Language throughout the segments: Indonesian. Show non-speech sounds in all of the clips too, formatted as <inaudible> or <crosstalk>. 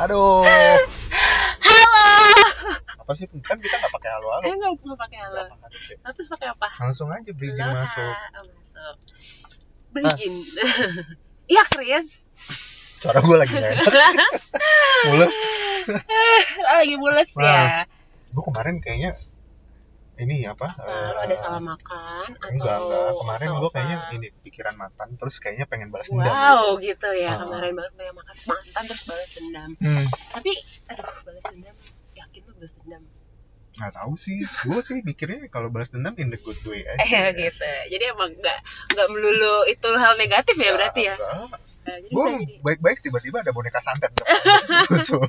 Aduh, Halo. apa sih? Kan kita nggak pakai halo-halo. Eh nggak mau pakai halo. Nah, terus pakai apa? Langsung aja bridging Halo, masuk. Oh, masuk. Bridging. Iya, Chris. Suara gue lagi nggak enak. <laughs> Mules. <laughs> Lagi mules Nah, ya. Gue kemarin kayaknya ini apa? Apa, lo ada eh, salah makan atau Enggak, enggak. Kemarin gue kayaknya ini pikiran mantan, terus kayaknya pengen balas dendam. Wow, gitu ya. Ah. Kemarin banget banyak makan mantan terus balas dendam. Hmm. Tapi aduh, balas dendam yakin lo balas dendam. Nggak tahu sih. Gue sih mikirnya kalau balas dendam in the good way aja. Eh gitu. Jadi emang nggak nggak melulu itu hal negatif ya berarti ya. Nah, jadi Gue bisa jadi baik-baik tiba-tiba ada boneka santet <laughs> tusuk.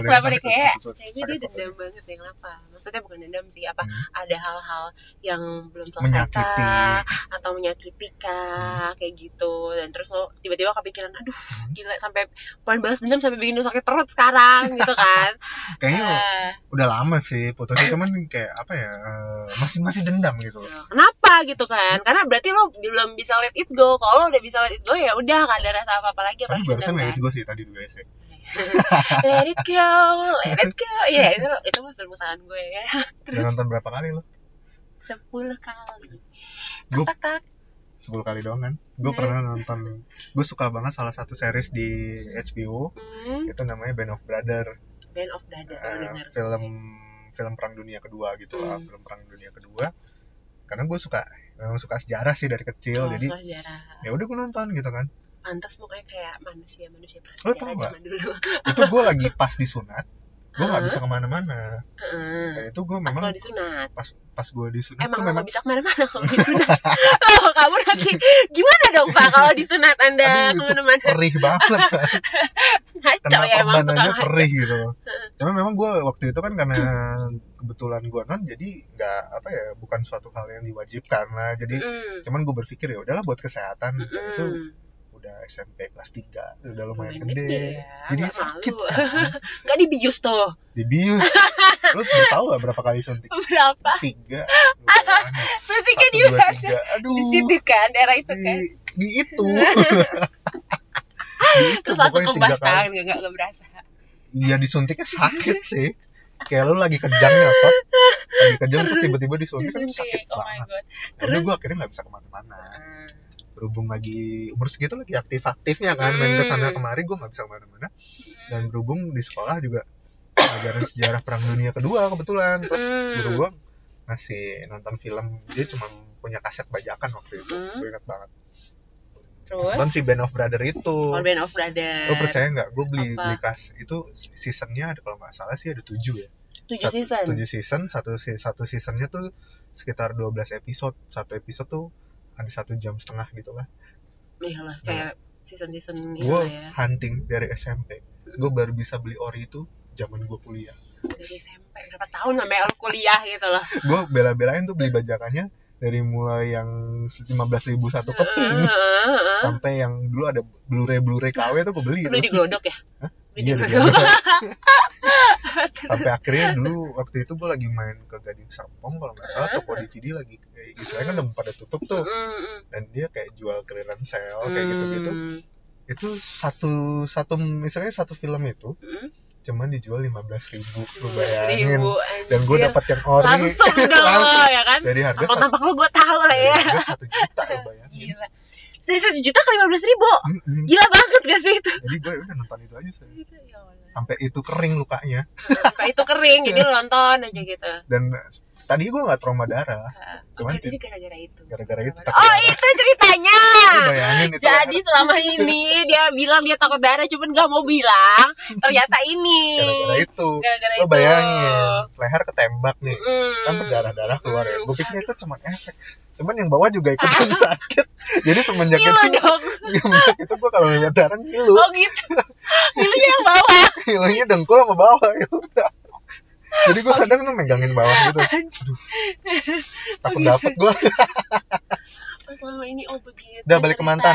Kenapa santet kayak kayaknya dia dendam banget ya kenapa maksudnya bukan dendam sih apa Hmm. ada hal-hal yang belum selesai Menyakiti. Hmm. kah atau menyakiti kah kayak gitu dan terus lo tiba-tiba kepikiran aduh Hmm. gila sampai pengen balas dendam sampai bikin lo sakit perut sekarang <laughs> gitu kan Kayaknya Eh, udah lama sih putusnya cuman kayak apa ya eh, masih masih dendam gitu kenapa gitu kan karena berarti lo belum bisa let it go kalau udah bisa let it go ya udah gak ada rasa apa-apa lagi tapi barusan dendam ya kan gue sih tadi di WC let it go let it go. Ya itu itu mah film kesukaan gue ya. <laughs> Udah nonton berapa kali lo sepuluh kali. Tak 10 kali doang kan? Gue Nah. pernah nonton. Gue suka banget salah satu series di HBO hmm, itu namanya Band of Brother Band of Dada Eh, baru denger. film film perang dunia kedua gitu lah Hmm. film perang dunia kedua. Karena gue suka memang suka sejarah sih dari kecil Oh, jadi ya udah gue nonton gitu kan pantas mukanya kayak manusia manusia prasejarah zaman dulu. Itu gue lagi pas disunat gue nggak Heeh. bisa ke mana-mana. Heeh. dan itu gue pas memang lo disunat. pas pas gue disunat emang memang bisa ke mana-mana kalau disunat. <laughs> Oh kamu nanti gimana dong pak kalau disunat anda Aduh, itu ke mana-mana? perih banget <laughs> kan. Ngaco ya emang suka perih gitu. Cuma memang gue waktu itu kan karena <clears throat> kebetulan gue non jadi nggak apa ya bukan suatu hal yang diwajibkan lah. Jadi Mm, cuman gue berpikir ya udahlah buat kesehatan. Mm, itu mm. Udah SMP kelas 3 udah lumayan Lumayan gede, ya, jadi nggak sakit. malu. kan <laughs> nggak dibius tuh? Dibius <laughs> lu udah tahu gak berapa kali suntik? Berapa? Tiga. <laughs> Suntiknya di mana? tiga. Aduh. Di situ kan daerah itu di, kan. di itu. Di itu terus langsung pokoknya tiga kebas tangan nggak nggak berasa. Iya disuntiknya sakit sih. Kayak lu lagi kejang ya Tot. lagi kejang terus tiba-tiba disuntik kan sakit oh my banget. God. Ya udah gue akhirnya nggak bisa ke mana-mana. Hmm. Berhubung lagi umur segitu lagi aktif-aktifnya kan main ke sana Hmm. kemari gue nggak bisa ke mana-mana. Dan berhubung di sekolah juga pelajaran sejarah perang dunia kedua kebetulan terus Hmm. guru gue ngasih nonton film dia cuma punya kaset bajakan waktu itu Hmm. gue ingat banget. Terus? Nonton si Band of Brother itu. All Band of Brothers lo percaya nggak? Gue beli Apa? beli kas itu seasonnya ada kalau nggak salah sih ada tujuh ya. Tujuh season? tujuh season satu satu seasonnya tuh sekitar 12 episode. Satu episode tuh ada satu jam setengah gitu lah iya lah kayak season season itu gue ya hunting dari SMP gue baru bisa beli ori itu zaman gue kuliah dari SMP berapa tahun sampai lu kuliah gitu loh gue bela-belain tuh beli bajakannya dari mulai yang 15.000 ribu satu keping Heeh. sampai yang dulu ada blu-ray blu-ray KW tuh gue beli Beli di. Glodok ya? Hah? Iya Glodok. <laughs> sampai akhirnya dulu waktu itu gue lagi main ke Gading Serpong kalau nggak salah toko DVD lagi. Eh, istilahnya kan udah pada tutup tuh. Dan dia kayak jual clearance sale kayak gitu-gitu. Mm. itu satu satu misalnya satu film itu cuman dijual 15.000 ribu lu bayangin. dan gue dapat yang ori. Langsung dong <laughs> Langsung. ya kan? Dari harga tampak lu gue tahu lah ya. satu juta lu bayangin. Gila dari satu juta ke lima belas ribu. Mm-mm. gila banget gak sih itu? Jadi gue udah nonton itu aja sih Ya Allah. sampai itu kering lukanya. Sampai itu kering jadi lu nonton aja gitu. Dan tadi gue nggak trauma darah Cuman Cuman jadi gara-gara itu. gara-gara itu oh takut itu ceritanya. Itu jadi selama ini dia bilang dia takut darah cuman gak mau bilang. Ternyata ini. Gara-gara itu. Gara-gara lo itu. bayangin leher ketembak nih. Mm. kan berdarah-darah keluar ya. Mm. gue pikir itu cuma efek. Cuman yang bawah juga ikutan sakit. Jadi semenjak Ngilu itu dong. semenjak itu gue kalau lihat darah ngilu. Oh gitu. Ngilunya yang bawah. <laughs> Ngilunya dengkul sama bawah ya udah jadi gue kadang tuh megangin bawah gitu. <laughs> Aduh, <laughs> takut dapet gue Oh, <laughs> selama ini oh begitu Udah, balik ke mantan.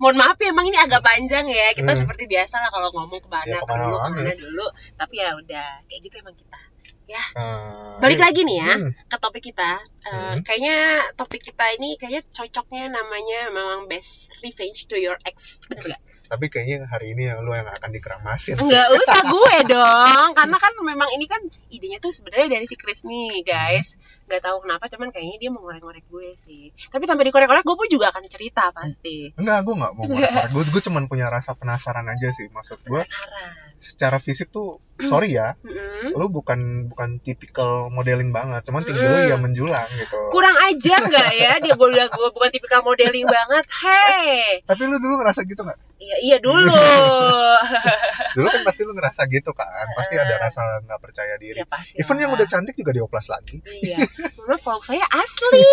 mohon maaf ya emang ini agak panjang ya. Kita Hmm. seperti biasa lah kalau ngomong ke mana Ya, ke mana dulu ke mana dulu. Tapi ya udah kayak gitu emang kita. Ya. Eh, balik iya. lagi nih ya Hmm, ke topik kita. Eh, Hmm. kayaknya topik kita ini kayaknya cocoknya namanya memang best revenge to your ex. Bener gak? Tapi kayaknya hari ini lu yang akan dikeramasin sih. Enggak usah gue dong, karena kan memang ini kan idenya tuh sebenarnya dari si Chris nih guys. Nggak tahu kenapa, cuman kayaknya dia mau ngorek-ngorek gue sih. Tapi tanpa dikorek-korek, gue pun juga akan cerita pasti. Enggak, gue nggak mau ngorek Gue gue cuman punya rasa penasaran aja sih. Maksud gue Penasaran. secara fisik tuh sorry ya, Mm-mm. lu bukan bukan tipikal modeling banget. Cuman tinggi lu Mm. ya menjulang gitu. Kurang ajar nggak ya dia gue bilang gue bukan tipikal modeling banget. Hey, Tapi lu dulu ngerasa gitu nggak? Iya iya dulu. <laughs> Dulu kan pasti lu ngerasa gitu kan. Pasti ada rasa nggak percaya diri. ya pasti. Even yang udah cantik juga dioplas lagi. Iya, <laughs> karena vlog saya asli.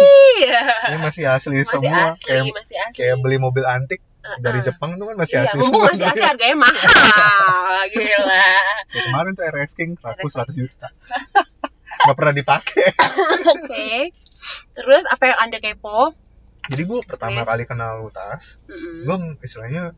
Ini masih asli masih semua. asli, Kayak masih asli. kayak beli mobil antik dari Uh-uh. Jepang tuh kan masih Iya, asli semua. masih asli <laughs> harganya mahal. Gila. Kayak kemarin tuh RS King laku RS 100 juta. Gak pernah dipakai. Oke. Terus apa yang Anda kepo? Jadi gue pertama Yes. kali kenal Lutas, Mm-mm. gue istilahnya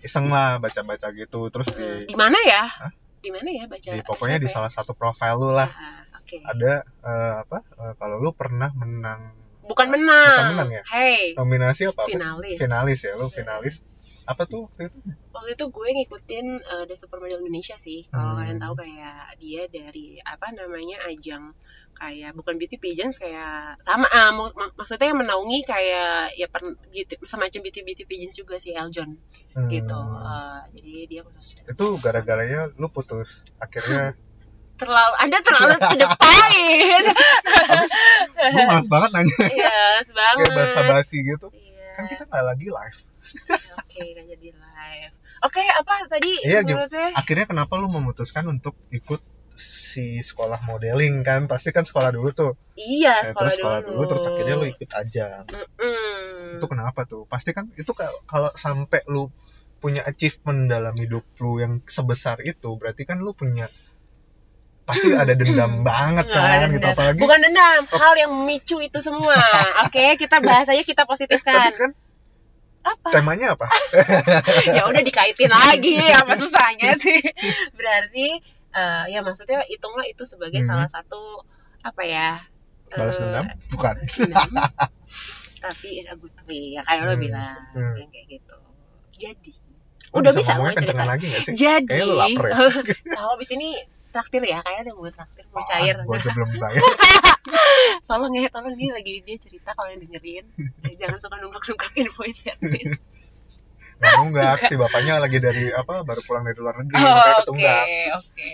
iseng lah baca-baca gitu. Terus di, Di mana ya? Hah? Di mana ya baca? di pokoknya di ya? salah satu profil lu lah Ah, Oke. ada eh, apa eh, kalau lu pernah menang Bukan menang. Bukan menang ya? Hey, nominasi apa, finalis. finalis ya lu finalis apa tuh waktu itu Waktu itu gue ngikutin uh, The Supermodel Indonesia sih. Kalau Hmm. kalian tahu kayak dia dari apa namanya ajang kayak bukan beauty pageants kayak sama ah, mak- mak- maksudnya yang menaungi kayak ya per, beauty, semacam beauty beauty pageants juga sih Eljon Hmm. gitu. Uh, jadi dia khusus itu gara-garanya lu putus akhirnya <laughs> terlalu Anda terlalu the point. gue males banget nanya Iya, <laughs> banget. kayak basa basi gitu Iya. kan kita nggak lagi live Oke, nggak jadi live. Oke, apa tadi Iya, menurutnya? akhirnya kenapa lu memutuskan untuk ikut si sekolah modeling kan pasti kan sekolah dulu tuh Iya, Nah, sekolah, terus sekolah dulu. dulu terus akhirnya lu ikut aja Mm-mm. itu kenapa tuh pasti kan itu ka- kalau sampai lu punya achievement dalam hidup lu yang sebesar itu berarti kan lu punya pasti ada dendam banget kan gitu dendam. apalagi Bukan dendam, hal yang memicu itu semua. <laughs> Oke, kita bahas aja kita tapi positifkan. kan Apa? temanya apa <laughs> ya udah dikaitin lagi apa susahnya sih. <laughs> Berarti eh, ya maksudnya hitunglah itu sebagai Hmm. salah satu apa ya? balas eh, dendam bukan dendam. <laughs> tapi in a good way ya kayak lo Hmm. bilang Hmm. yang kayak gitu. Jadi Lu udah bisa, gue cerita. lagi gak sih Jadi, Kayaknya lu lapar ya. <laughs> kalau abis ini traktir ya, kayaknya ada mau traktir, mau cair. gue aja belum <laughs> bayar tolong ya, tolong dia lagi dia cerita kalau yang dengerin. Eh, Jangan suka nunggak-nunggak voice ya, please. Nggak nunggak si bapaknya lagi dari apa baru pulang dari luar negeri Oh, makanya Oke, ketunggak oke.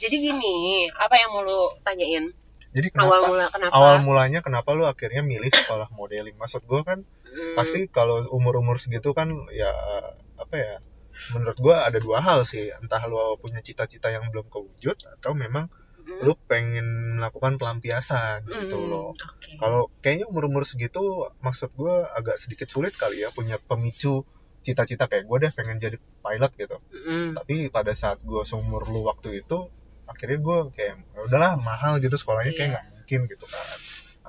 Jadi gini, apa yang mau lu tanyain? jadi Awal kenapa mula kenapa? awal mulanya kenapa lu akhirnya milih sekolah modeling maksud gue kan Hmm, pasti kalau umur umur segitu kan ya apa ya menurut gua ada dua hal sih entah lu punya cita-cita yang belum kewujud atau memang hmm, lu pengen melakukan pelampiasan gitu hmm, loh Oke. kalau kayaknya umur umur segitu maksud gua agak sedikit sulit kali ya punya pemicu cita-cita kayak gue deh pengen jadi pilot gitu Hmm, tapi pada saat gua seumur lu waktu itu akhirnya gua kayak "Ya udahlah mahal gitu sekolahnya kayak Iya. nggak mungkin gitu kan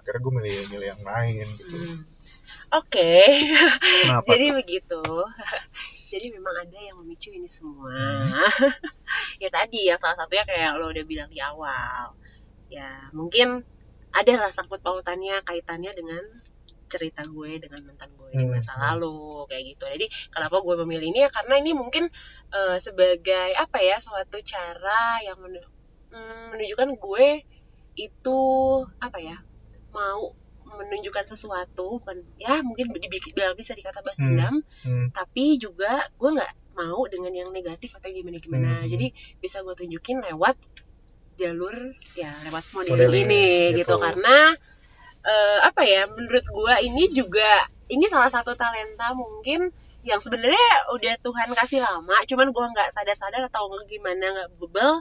akhirnya gue milih milih yang lain gitu hmm. Oke, kenapa <laughs> jadi begitu. <laughs> Jadi memang ada yang memicu ini semua. <laughs> ya tadi yang salah satunya kayak lo udah bilang di awal. Ya mungkin ada lah sangkut pautannya kaitannya dengan cerita gue dengan mantan gue di Hmm, masa hmm. lalu kayak gitu. Jadi kenapa gue memilih ini ya karena ini mungkin eh, sebagai apa ya suatu cara yang menu- hmm, menunjukkan gue itu apa ya mau menunjukkan sesuatu bukan ya mungkin dibikin bilang bisa dikata balas Hmm. dendam Hmm. tapi juga gue nggak mau dengan yang negatif atau gimana gimana Hmm. jadi bisa gue tunjukin lewat jalur ya lewat model Modeling, ini gitu. gitu, karena eh, apa ya menurut gue ini juga ini salah satu talenta mungkin yang sebenarnya udah Tuhan kasih lama cuman gue nggak sadar-sadar atau gimana nggak bebel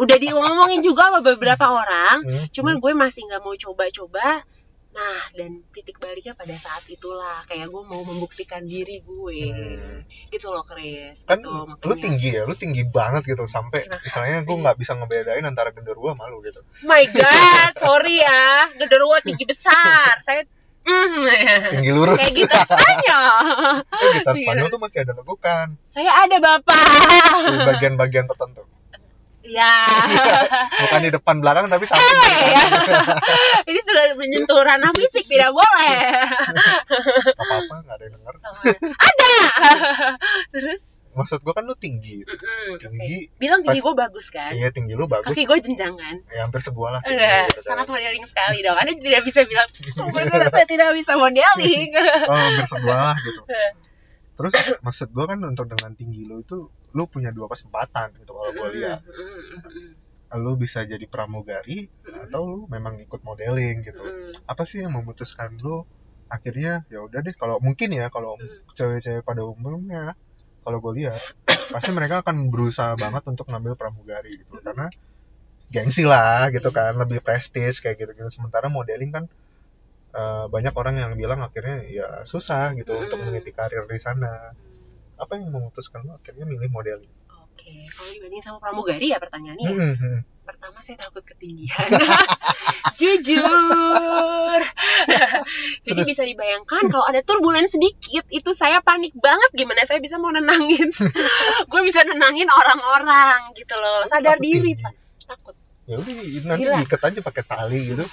udah diomongin juga sama beberapa orang Hmm. cuman gue masih nggak mau coba-coba nah dan titik baliknya pada saat itulah. Kayak gue mau membuktikan diri gue. Hmm. gitu loh Chris. Kan gitu, lu makanya. tinggi ya lu tinggi banget gitu. Sampai Terima misalnya gue nggak bisa ngebedain antara genderuwo sama lu gitu. My god sorry ya. Genderuwo tinggi besar. <laughs> Saya mm, tinggi lurus. Kayak gitu Spanyol. <laughs> Eh, gitar Iya. Spanyol tuh masih ada lekukan saya ada bapak. Di bagian-bagian tertentu ya <laughs> bukan di depan belakang tapi samping Eh, kiri ya. <laughs> ini sudah menyentuh ranah fisik tidak boleh. <laughs> Apa-apa nggak ada yang denger. Ada. Terus? Maksud gua kan lu tinggi. Mm-mm, tinggi oke. bilang tinggi gue bagus kan? Iya tinggi lu bagus. Kaki gue jenjang kan? Ya hampir sebuah lah. Enggak, gitu kan. sangat modeling sekali dong. Anda tidak bisa bilang, oh, benar saya tidak bisa modeling. oh, hampir sebuah lah gitu. Terus maksud gua kan untuk dengan tinggi lu itu lu punya dua kesempatan gitu kalau gua lihat. lu bisa jadi pramugari atau lu memang ikut modeling gitu. Apa sih yang memutuskan lu akhirnya ya udah deh kalau mungkin ya kalau mm. cewek-cewek pada umumnya kalau gue lihat pasti mereka akan berusaha banget untuk ngambil pramugari gitu. Karena gengsi lah gitu kan lebih prestis kayak gitu gitu sementara modeling kan eh, banyak orang yang bilang akhirnya ya susah gitu untuk Mm. meniti karir di sana apa yang memutuskan lu akhirnya milih modeling Oke, kalau dibanding sama pramugari ya pertanyaannya. ya. Hmm, hmm. Pertama saya takut ketinggian. <laughs> Jujur. <laughs> Jadi Terus? bisa dibayangkan kalau ada turbulen sedikit itu saya panik banget gimana saya bisa mau nenangin. <laughs> Gue bisa nenangin orang-orang gitu loh. Sadar Takut diri, tinggi. Pak. Takut. ya udah nanti Gila. diikat aja pakai tali gitu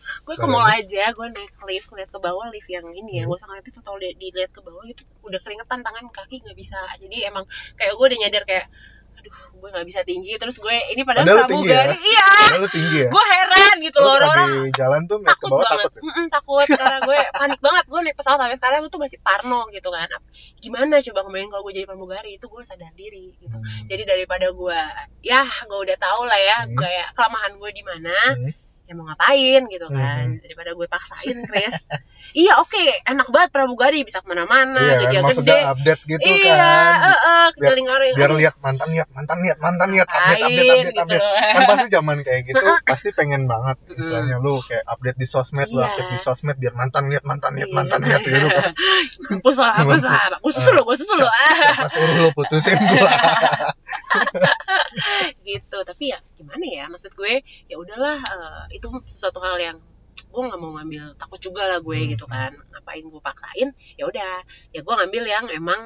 gue ke mall aja gue naik lift ngeliat ke bawah lift yang ini ya. Hmm. gue usah ngeliatin foto di- dilihat ke bawah gitu udah keringetan tangan kaki nggak bisa. Jadi emang kayak gue udah nyadar kayak aduh gue nggak bisa tinggi. Terus gue ini padahal, Padahal tinggi ya? pramugari iya. Padahal lu tinggi ya? Gue heran gitu loh orang-orang lagi jalan tuh ngeliat ke takut bawah banget. takut ya? Mm-mm, takut. Karena gue panik banget. Gue naik pesawat sampai sekarang gue tuh masih parno gitu kan. Gimana coba kemarin kalau gue jadi pramugari? Itu gue sadar diri gitu. Hmm. jadi daripada gue ya gue udah tahu lah ya Hmm. kayak kelemahan gue di mana Hmm. Ya mau ngapain gitu kan Mhm. daripada gue paksain Chris. <laughs> Iya oke enak banget pramugari bisa ke mana-mana iya kan gajinya maksudnya gede. update gitu iya kan. eh, Biar- keliling orang biar lihat mantan lihat mantan lihat mantan lihat update update update gitu update. loh. kan pasti zaman kayak gitu <laughs> pasti pengen banget istilahnya lu kayak update di sosmed lu Iya. aktif di sosmed biar mantan lihat mantan lihat Iya. mantan lihat gitu. kan susul lo gue susul lo siapa suruh lu putusin gua <laughs> gitu. Tapi ya gimana ya? Maksud gue ya udahlah eh, itu sesuatu hal yang gue nggak mau ngambil takut juga lah gue Hmm. gitu kan. Ngapain gue paksain? Ya udah. Ya gue ngambil yang emang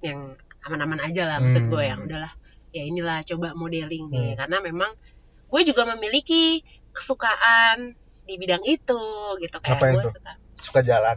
yang aman-aman aja lah maksud gue. Hmm. yang udahlah ya inilah coba modeling nih Hmm. karena memang gue juga memiliki kesukaan di bidang itu gitu kayak gue suka suka jalan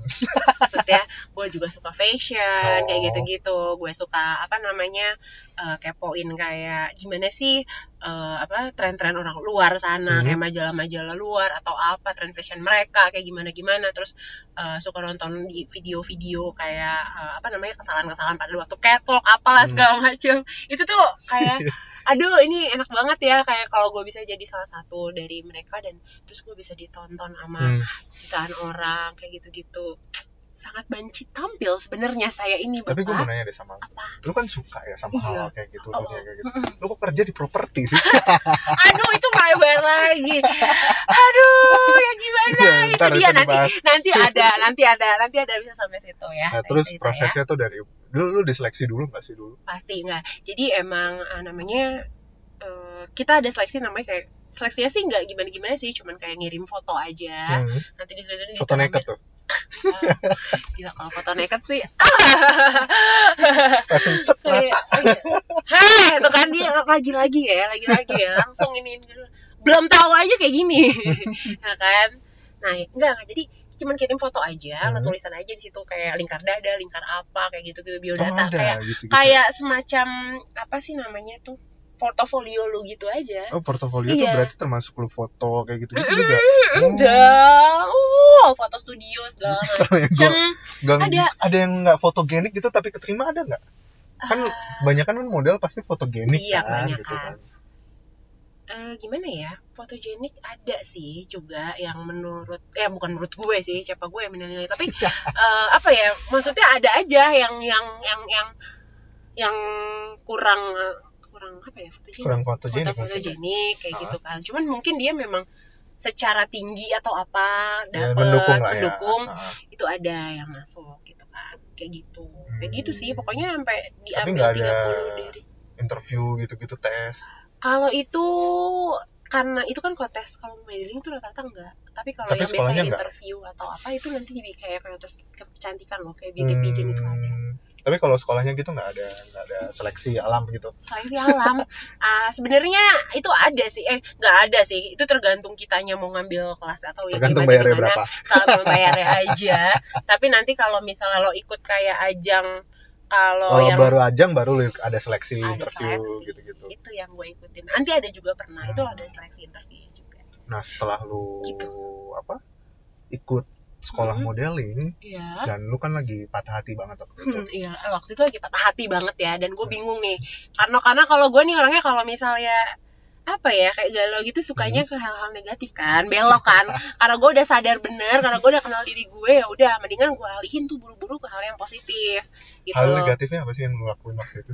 maksudnya gue juga suka fashion kayak Oh. gitu-gitu gue suka apa namanya eh, kepoin kayak gimana sih eh, apa tren-tren orang luar sana Hmm. kayak majalah-majalah luar atau apa tren fashion mereka kayak gimana-gimana terus eh, suka nonton di video-video kayak eh, apa namanya kesalahan-kesalahan pada waktu catwalk apalah Hmm. segala macam itu tuh kayak <laughs> aduh ini enak banget ya kayak kalau gue bisa jadi salah satu dari mereka dan terus gue bisa ditonton sama Hmm. jutaan orang kayak gitu-gitu. Sangat banci tampil sebenarnya saya ini tapi gue mau bapak. nanya deh sama lu. Apa? Lu kan suka ya sama Iya. hal kayak gitu Oh, dunia kayak gitu. Lu kok kerja di properti sih? <laughs> Aduh itu melebar lagi. Aduh ya gimana? Ya, itu dia nanti dibahas. nanti ada nanti ada nanti ada bisa sampai situ ya. Nah terus cerita ya. prosesnya tuh dari lu lu diseleksi dulu nggak sih dulu? Pasti enggak jadi emang eh, namanya kita ada seleksi namanya kayak seleksinya sih nggak gimana gimana sih cuman kayak ngirim foto aja Hmm. nanti disusun foto naked tuh <laughs> gila kalau foto naked sih <laughs> langsung set rata iya. Heh, itu kan dia lagi-lagi ya, lagi-lagi ya, langsung ini, ini belum tahu aja kayak gini, <laughs> ya kan? Nah, enggak, enggak. jadi cuman kirim foto aja, lo Hmm. tulisan aja di situ kayak lingkar dada, lingkar apa, kayak gitu gitu oh, biodata, ada kayak gitu, gitu. kayak semacam apa sih namanya tuh portofolio lu gitu aja. oh portofolio tuh Iya. berarti termasuk lu foto kayak gitu gitu juga Udah, uh, foto studio segala macam. Ada. ada yang nggak fotogenik gitu tapi keterima ada nggak kan Ah, banyak kan model pasti fotogenik Iya, kan gitu kan. eh, gimana ya fotogenik ada sih juga yang menurut ya bukan menurut gue sih siapa gue yang menilai tapi <laughs> eh, apa ya maksudnya ada aja yang yang yang yang yang kurang kurang apa ya fotogenik? Kurang fotogenik fotogenik kayak Ah. gitu kan. Cuman mungkin dia memang secara tinggi atau apa Ya, dapet mendukung lah ya. mendukung, Ah. itu ada yang masuk gitu kan. Kayak gitu. Kayak gitu sih Hmm. pokoknya sampai Tapi diambil nggak ada 30 dari interview gitu-gitu tes? Kalau itu karena itu kan kalau tes kalau modeling itu rata-rata enggak tapi kalau Tapi yang biasanya enggak? interview atau apa itu nanti di kayak kayak tes kecantikan loh kayak beauty pageant itu ada. Hmm, tapi kalau sekolahnya gitu nggak ada nggak ada seleksi alam gitu. Seleksi alam. <laughs> Ah, sebenarnya itu ada sih. Eh nggak ada sih. Itu tergantung kitanya mau ngambil kelas atau ya tergantung gimana- bayarnya gimana. berapa. Kalau bayarnya <laughs> aja. Tapi nanti kalau misalnya lo ikut kayak ajang kalau kalau yang baru ajang baru lu ada seleksi Ada interview seleksi. gitu-gitu. Itu yang gue ikutin. Nanti ada juga pernah. Itu Hmm. ada seleksi interview juga. Nah setelah lu Gitu. apa? Ikut sekolah Hmm. modeling iya. dan lu kan lagi patah hati banget waktu itu. Hmm, iya eh, waktu itu lagi patah hati banget ya dan gue bingung nih. Karena karena kalau gue nih orangnya kalau misalnya apa ya kayak galau gitu sukanya ke hal-hal negatif kan belok kan. <laughs> Karena gue udah sadar bener karena gue udah kenal diri gue ya udah mendingan gue alihin tuh buru-buru ke hal yang positif gitu. Hal negatifnya apa sih yang lu lakuin waktu itu?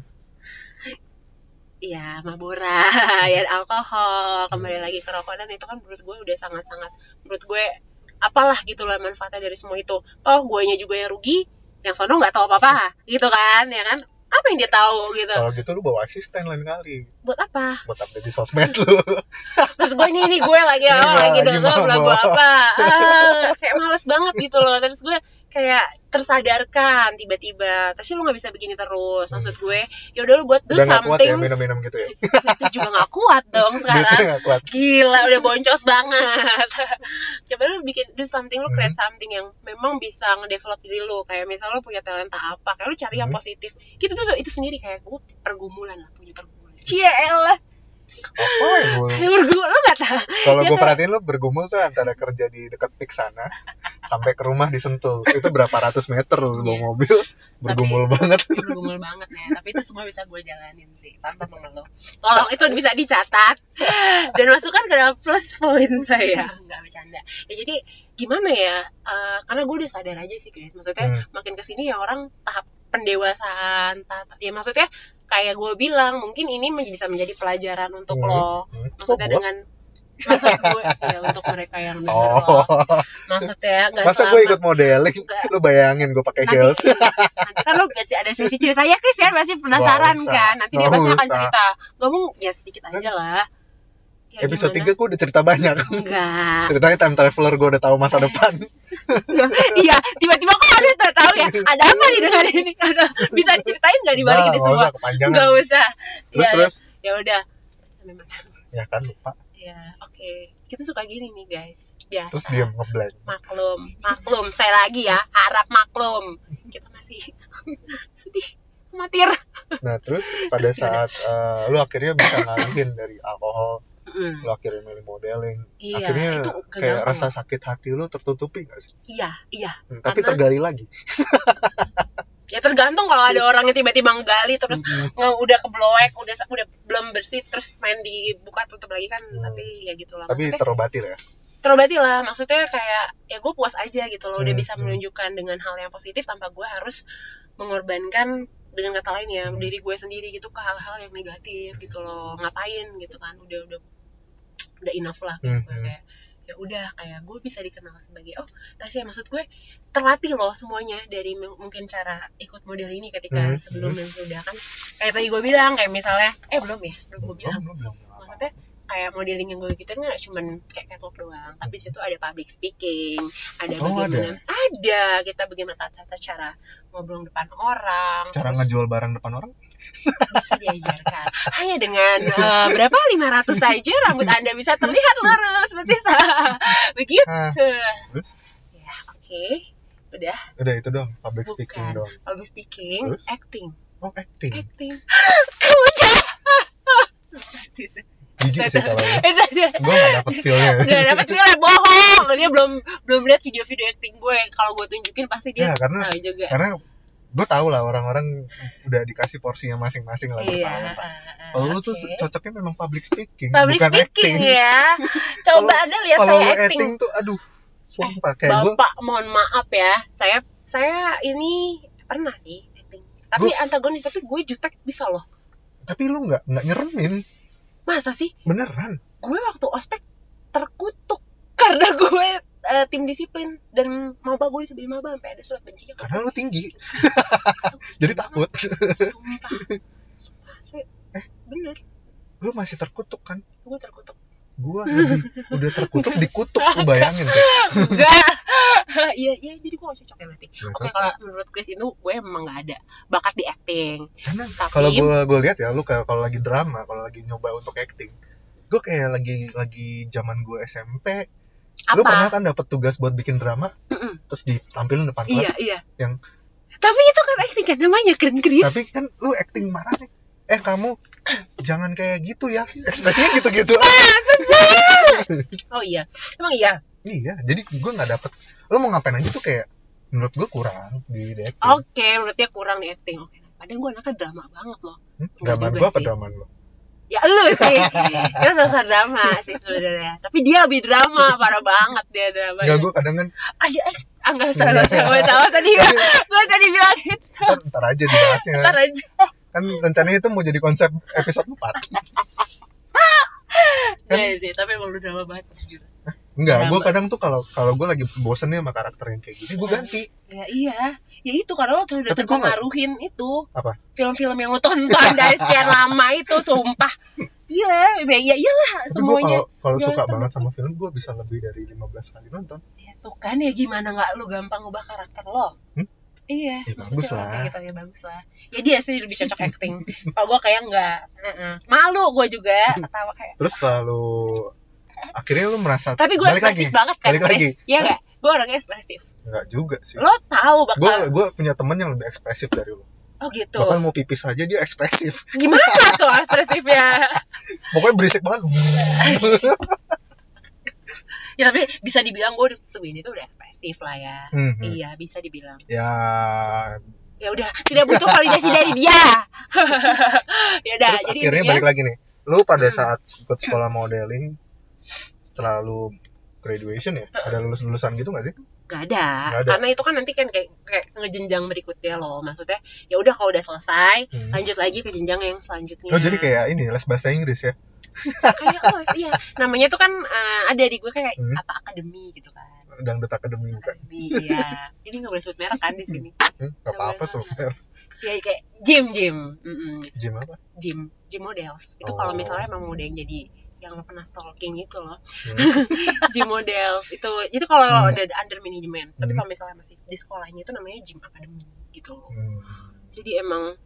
Iya, mabura, <laughs> ya alkohol, kembali lagi ke rokok dan itu kan menurut gue udah sangat-sangat menurut gue apalah gitu lah manfaatnya dari semua itu. Toh guanya juga yang rugi, yang sono nggak tahu apa-apa, gitu kan, ya kan? Apa yang dia tahu gitu? kalau gitu lu bawa asisten lain kali Buat apa? buat update di sosmed lu <laughs> Terus gue nih, nih gue lagi Ini oh, lagi lagi dongeng lagu mabok. apa? Ah, kayak males banget gitu loh. Terus gue kayak tersadarkan tiba-tiba. Tapi lu nggak bisa begini terus. Maksud gue, ya udah lu buat do udah nggak kuat ya something. minum-minum gitu ya <laughs> itu juga nggak kuat dong <laughs> sekarang. kuat Gila, udah boncos banget. Coba lu bikin do something, lu create Hmm. something yang memang bisa ngedevelop diri lu. Kayak misalnya lu punya talenta apa, kayak lu cari yang Hmm. positif. Gitu tuh itu sendiri kayak gue pergumulan lah, punya pergumulan. Cie elah, apa ya gua- pergumulan lu gak tau. kalau gue perhatiin lu bergumul tuh antara kerja di dekat pik sana sampai ke rumah di Sentul itu berapa ratus meter lu bawa Iya. mobil? Bergumul banget. bergumul banget ya. Tapi itu semua bisa gue jalanin sih tanpa mengeluh. Tolong itu bisa dicatat. Dan masukkan ke dalam plus poin <laughs> saya. Nggak bercanda. Ya jadi gimana ya? Eh, karena gue udah sadar aja sih guys maksudnya Hmm. makin ke sini ya orang tahap pendewasaan tahap, ya maksudnya kayak gue bilang mungkin ini bisa menjadi pelajaran untuk Hmm. lo. Hmm. maksudnya gua? dengan maksud gue ya untuk mereka yang <laughs> denger oh. Maksudnya nggak masa gue ikut modeling? Nggak. lu bayangin gue pakai nanti, heels. nanti kan lo pasti ada sesi ceritanya Chris ya? Pasti penasaran usah. kan? Nanti dia pasti akan cerita. Ngomong ya sedikit aja lah. Ya, episode gimana? 3 gue udah cerita banyak. Enggak ceritanya time traveler gue udah tahu masa <laughs> depan. Iya tiba-tiba ada tak tahu ya. Ada apa nih dengan <laughs> ini? Ada bisa diceritain nggak di balik Nah, ini semua nggak usah. Terus ya, terus? ya udah. Memang. ya kan lupa. Ya oke. Kita suka gini nih guys. Biasa. Terus diam ngeblank maklum. Maklum saya lagi ya. Harap maklum. Kita masih <laughs> sedih amatir nah terus pada saat eh, lu akhirnya bisa ngalihin dari alkohol Mm. lu akhirnya milih modeling Iya, akhirnya itu kayak kegampang. rasa sakit hati lu tertutupi gak sih iya iya Hmm, tapi Karena- tergali lagi <laughs> ya tergantung kalau ada orang yang tiba-tiba nggali terus Mm-mm. nge- udah keblowek udah udah belum bersih terus main dibuka tutup lagi kan Hmm. tapi ya gitulah tapi maksudnya terobati lah ya terobati lah maksudnya kayak ya gue puas aja gitu loh udah Hmm, bisa hmm. menunjukkan dengan hal yang positif tanpa gue harus mengorbankan dengan kata lain ya Hmm. diri gue sendiri gitu ke hal-hal yang negatif gitu loh ngapain gitu kan udah udah udah enough lah. Gitu Hmm, hmm. kayak ya udah kayak gue bisa dikenal sebagai oh Tasya maksud gue terlatih loh semuanya dari mungkin cara ikut model ini ketika Hmm, sebelum dan sudah kan kayak tadi gue bilang kayak misalnya eh belum ya? Belum gue Oh, bilang. lu belum. Bilang apa-apa. maksudnya kayak modeling yang gue ikutin nggak cuman kayak catwalk doang tapi situ ada public speaking ada Oh, bagaimana ada. kita bagaimana tata cara ngobrol depan orang cara terus ngejual barang depan orang? Bisa diajarkan. Hanya dengan eh, berapa? 500 saja rambut anda bisa terlihat lurus begitu begitu. Ah, terus? Ya oke udah. Udah itu dong public speaking bukan dong public speaking Terus? acting. Oh acting. Acting. <gasps> Kamu jahat <laughs> jijik sih kalau <laughs> gue gak dapet feelnya. Gak dapet nilai bohong. Dia belum belum lihat video-video acting gue. Kalau gue tunjukin pasti dia Ya, karena- tahu juga. karena gue tau lah orang-orang udah dikasih porsinya masing-masing lah iya ah, ah, Kalau lu tuh cocoknya memang public speaking, public bukan speaking acting. ya. <laughs> Coba anda lihat saya acting, acting tuh, aduh, sumpah kayak gue. bapak mohon maaf ya. Saya saya ini pernah sih acting. Tapi Gua- antagonis tapi gue jutek bisa loh. Tapi lu nggak nggak nyeremin, masa sih? Beneran. gue waktu ospek terkutuk karena <laughs> gue eh, tim disiplin dan maba gue disebut maba sampai ada surat bencinya. Karena lu tinggi, <laughs> jadi takut. sumpah. Sumpah saya bener. Lu masih terkutuk kan? gue terkutuk Gue lebih <laughs> udah terkutuk dikutuk, lu bayangin kayak. enggak. <laughs> Iya iya jadi gue gak cocok ya berarti. Oke cocok. kalau menurut Chris itu gue emang gak ada bakat di acting. Karena Tapi- kalau gue gue lihat ya lu kayak kalau lagi drama kalau lagi nyoba untuk acting gue kayak lagi lagi zaman gue SMP lu pernah apa kan dapat tugas buat bikin drama Mm-mm. terus ditampilin depan iya kelas iya. yang- tapi itu kan acting kan namanya keren Chris tapi kan lu acting marah nih. Eh kamu jangan kayak gitu ya. Ekspresinya gitu-gitu. <laughs> Oh iya. Emang iya? Iya jadi gue nggak dapet. Lu mau ngapain aja tuh kayak menurut gue kurang di, di acting oke menurut dia kurang di acting oke padahal gue anaknya drama banget loh. Hmm? Juga gue apa sih. draman lu? Ya lu sih. <laughs> Dia sama drama sih sebenarnya. Tapi dia lebih drama parah banget dia drama Enggak gue kadang kan ah ya eh ah nggak salah gue tahu tadi gue tadi bilang gitu ntar, ntar aja dibahasnya. Ntar aja kan rencananya itu mau jadi konsep episode 4 Kan- Iya sih, tapi emang lu drama banget sejujurnya. Enggak, gue kadang tuh kalau kalau gue lagi bosen nih sama karakter yang kayak gini, gue ganti. Ya iya, ya itu karena lo tuh udah terpengaruhin itu Apa? film-film yang lo tonton dari sekian <laughs> lama itu, sumpah. Gila, ya ya iyalah Tapi semuanya. kalau kalau Jangan suka terlalu- banget sama film, gue bisa lebih dari 15 kali nonton. Ya, tuh kan ya gimana nggak lu gampang ngubah karakter lo? Hmm? Iya, Ya, bagus lah. gitu ya bagus lah. Ya dia sih lebih cocok acting. Kalau gue kayak nggak, malu gue juga ketawa kayak. Terus selalu akhirnya lu merasa Tapi gue balik lagi. banget kan, Balik lagi. Iya nggak? Gue orangnya ekspresif. Enggak juga sih. Lo tahu Gue bakal. gue punya temen yang lebih ekspresif dari lu. Oh gitu. Bahkan mau pipis aja dia ekspresif. Gimana tuh ekspresifnya? <laughs> Pokoknya berisik banget. <laughs> ya tapi bisa dibilang gue segini tuh udah ekspresif lah ya. Hmm, hmm. Iya bisa dibilang. Ya Ya udah tidak butuh validasi dari dia. <laughs> ya udah terus jadi akhirnya intinya balik lagi nih. Lu pada Hmm. saat ikut sekolah modeling setelah lu graduation ya, ada lulus-lulusan gitu gak sih? gak ada. Nggak ada. karena itu kan nanti kan kayak, kayak ngejenjang berikutnya loh maksudnya ya udah kalau udah selesai Hmm. lanjut lagi ke jenjang yang selanjutnya Oh jadi kayak ini les bahasa Inggris ya? Kayak oh iya namanya tuh kan eh, ada di gue kayak Hmm. apa akademi gitu kan Dangdut akademi iya ini nggak boleh sebut merek kan di sini Hmm, gak apa-apa super. ya kayak gym gym. Gym apa? gym gym models itu Oh. kalau misalnya emang mau ada yang jadi yang lo pernah stalking itu loh Hmm. <laughs> gym models itu itu kalau Hmm. udah under manajemen tapi Hmm. kalau misalnya masih di sekolahnya itu namanya gym academy gitu loh Hmm. jadi emang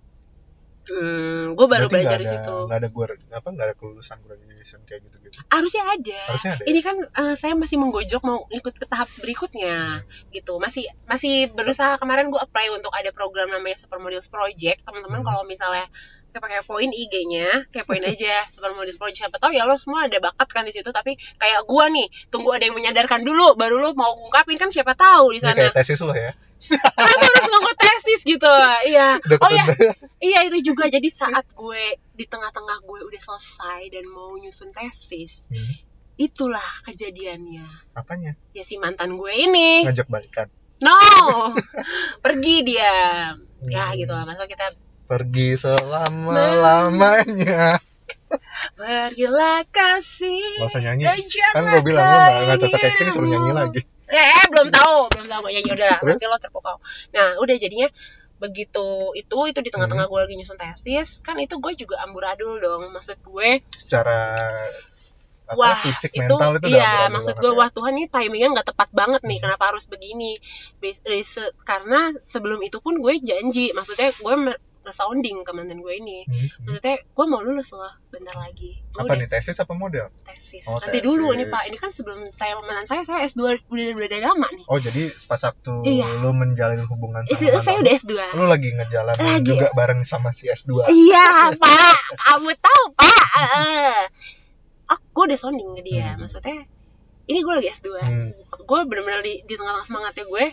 hmm, gue baru Berarti belajar di situ nggak ada gue apa nggak ada kelulusan graduation kayak gitu gitu. harusnya ada Harusnya ada. ya? ini kan eh, saya masih menggojok mau ikut ke tahap berikutnya gitu masih masih berusaha kemarin gue apply untuk ada program namanya Supermodels Project teman-teman Hmm. kalau misalnya kayak pakai poin IG-nya kayak poin aja <laughs> Supermodels Project siapa tahu ya lo semua ada bakat kan di situ tapi kayak gue nih tunggu ada yang menyadarkan dulu baru lo mau ungkapin kan siapa tahu di Ini sana kayak tesis lo ya. Kenapa harus ngangkut tesis gitu iya oh ya. Iya itu juga jadi saat gue di tengah-tengah gue udah selesai dan mau nyusun tesis Hmm. itulah kejadiannya Apanya? ya si mantan gue ini Ngajak balikan. no pergi dia ya Hmm. gitu lah masa kita Pergi selama-lamanya. pergilah kasih Gak usah nyanyi. Kan gue bilang lo gak, gak cocok acting suruh nyanyi lagi. Eh belum tahu belum tahu gue nyanyi udah Terus? nanti lo terpukau nah udah jadinya begitu itu itu di Hmm. tengah-tengah gue lagi nyusun tesis kan itu gue juga amburadul dong maksud gue Secara apa, wah fisik itu, mental itu iya maksud gue ya. wah Tuhan ini timingnya nggak tepat banget nih Hmm. kenapa harus begini base- karena sebelum itu pun gue janji maksudnya gue nge-sounding ke mantan gue ini Hmm, maksudnya gue mau lulus loh bentar lagi gue Apa udah nih tesis apa model? tesis Oh, nanti tesis. dulu ini pak ini kan sebelum saya mantan saya saya S2 udah udah dari lama nih Oh jadi pas waktu Iya. lu menjalin hubungan sama saya mantan udah S2 lu, lu lagi ngejalan Lagi. juga bareng sama si S2 iya pak kamu tahu pak Eh. oh gue udah sounding ke dia Hmm. maksudnya ini gue lagi S2 Hmm. gue bener-bener di, di tengah-tengah semangatnya gue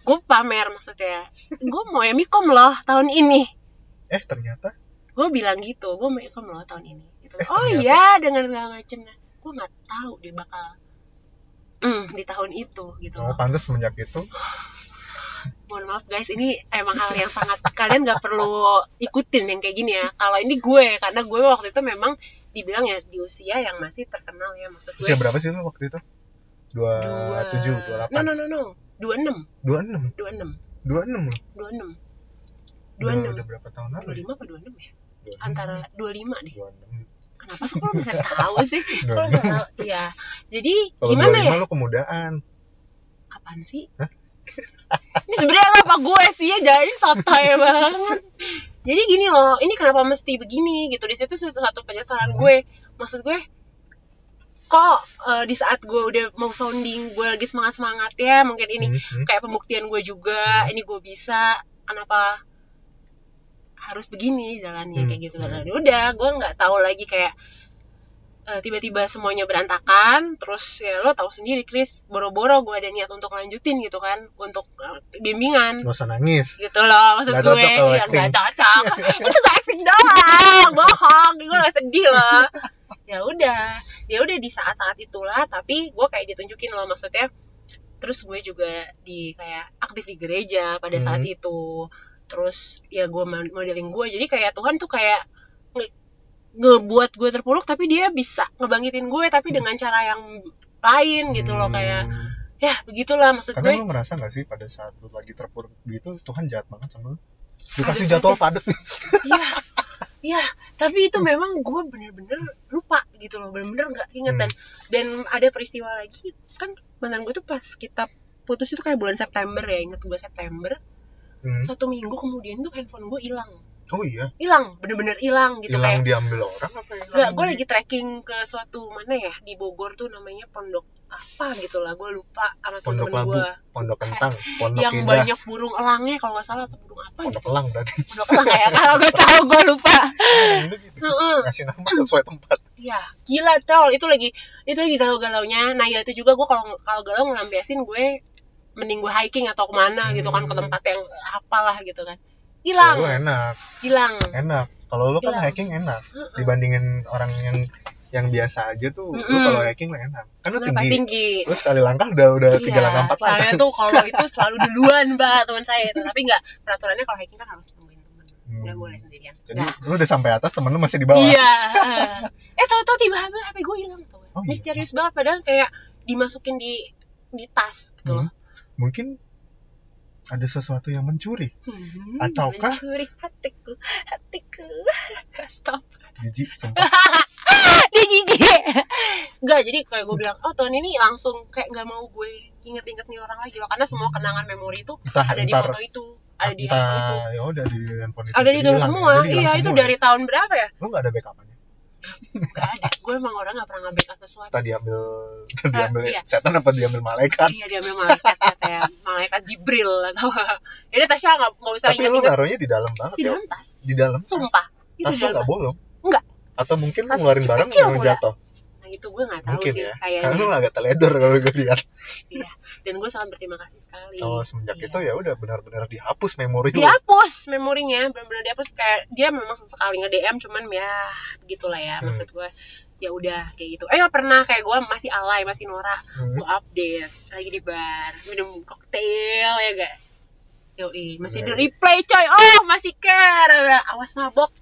gue pamer maksudnya gue mau Mikom loh tahun ini Eh ternyata? Gue bilang gitu gue mau Mikom loh tahun ini. Gitu. Eh, oh ternyata. iya dengan segala macem nah gue nggak tahu dia bakal hmm, di tahun itu gitu oh, loh. pantas semenjak itu. Mohon maaf guys ini emang hal yang sangat kalian nggak perlu ikutin yang kayak gini ya. Kalau ini gue karena gue waktu itu memang dibilang ya di usia yang masih terkenal ya maksud gue. Usia berapa sih lu waktu itu? 27, 28 no no no no. Dua enam. 26 dua enam. 26 loh. Dua enam udah, 26. udah berapa tahun dua lalu ya? lima apa dua enam ya 26. antara dua lima deh 26 kenapa sih kalau bisa tahu sih <laughs> Dua kalau bisa tahu iya jadi Kalau gimana 25 ya lu kemudaan apaan sih Hah? ini sebenarnya apa gue sih ya jadi sotoy <laughs> banget jadi gini loh ini kenapa mesti begini gitu di situ satu penyesalan Hmm. gue maksud gue kok eh, di saat gue udah mau sounding gue lagi semangat semangat ya mungkin ini Hmm, hmm. kayak pembuktian gue juga Hmm. ini gue bisa kenapa harus begini jalannya Hmm. kayak gitu dan udah gue nggak tahu lagi kayak eh, tiba-tiba semuanya berantakan terus ya lo tahu sendiri Chris boro-boro gue ada niat untuk lanjutin gitu kan untuk eh, bimbingan. Gak usah nangis. Gitu loh maksud Nggak gue. cocok yang nggak cocok. <laughs> Itu gak acting doang bohong. Gue gak sedih loh. Ya udah ya udah di saat-saat itulah tapi gue kayak ditunjukin loh maksudnya. Terus gue juga di kayak aktif di gereja pada saat Hmm. itu terus ya gue modeling gue jadi kayak Tuhan tuh kayak nge- ngebuat gue terpuruk tapi dia bisa ngebangkitin gue tapi dengan cara yang lain gitu loh kayak Hmm. ya begitulah maksud gue kadang lu ngerasa gak sih pada saat lu lagi terpuruk gitu Tuhan jahat banget sama lu dikasih jadwal padat Iya, iya. Tapi itu memang gue bener-bener lupa gitu loh, bener-bener nggak inget Hmm. dan dan ada peristiwa lagi kan mantan gue tuh pas kita putus itu kayak bulan September ya, inget gue September. Hmm. Satu minggu kemudian tuh handphone gue hilang, oh iya hilang, bener-bener hilang gitu hilang kayak. diambil orang apa ya Enggak, gue lagi trekking ke suatu mana ya di Bogor tuh namanya Pondok apa gitu lah, gue lupa sama Pondok Labu gue pondok kentang pondok yang indah banyak burung elangnya kalau nggak salah atau burung apa pondok gitu. elang berarti Pondok elang kayak kalau gue tahu gue lupa. Gitu. Ngasih nama sesuai tempat Iya, gila tol. Itu lagi itu lagi galau-galaunya. Nah, ya itu juga gue kalau kalau galau ngelampiasin gue mending gue hiking atau ke mana gitu kan ke Hmm. tempat yang apalah gitu kan. Hilang, lu enak hilang. enak kalau lu kan Hilang. hiking enak dibandingin orang yang yang biasa aja tuh lu Mm-mm. kalau hiking lu enak kan lu tinggi tinggi? lu sekali langkah udah udah tiga Iya, langkah empat saya langkah tuh kalau itu selalu duluan, Mbak, teman saya itu. Tapi enggak, peraturannya kalau hiking kan harus temuin teman. Hmm. Nggak boleh sendirian. jadi Nggak. lu udah sampai atas temen lu masih di bawah Iya. eh, tahu-tahu tiba-tiba HP gue hilang tuh. Oh, iya. Misterius banget padahal kayak dimasukin di di tas gitu loh. Mungkin ada sesuatu yang mencuri Hmm, Ataukah- mencuri hatiku, hatiku. <laughs> Stop. jijik sumpah <laughs> Dia jijik. Enggak, jadi kayak gue bilang, oh tahun ini langsung kayak nggak mau gue inget-inget nih orang lagi loh, karena semua kenangan memori itu entah ada di foto itu, ada di handphone itu. ya udah di handphone itu Ada di Jadi itu semua. ya. Iya, itu dari tahun berapa ya? lu nggak ada backupannya Gak ada. Gue emang orang gak pernah nge-backup sesuatu. tadi diambil <laughs> diambil iya. setan apa diambil malaikat Iya, dia ambil malaikat katanya. Malaikat Jibril atau <laughs> Jadi Tasya gak, gak usah tapi lu naruhnya di dalam banget di ya dalam tas. di dalam tas Sumpah. Tas lu nggak bolong Enggak. atau mungkin Tas ngeluarin barang yang jatuh Nah itu gue gak tahu mungkin sih ya kayaknya. karena lu agak teledor kalau gue lihat Iya. Dan gue sangat berterima kasih sekali. oh semenjak Iya. itu ya udah benar-benar dihapus memori dihapus memorinya benar-benar dihapus kayak dia memang sesekali nge DM cuman ya begitulah ya Hmm. maksud gue ya udah kayak gitu eh pernah kayak gue masih alay masih norak Hmm. gue update lagi di bar minum koktail ya gak Yoi, masih di Iya. replay coy oh masih care awas mabok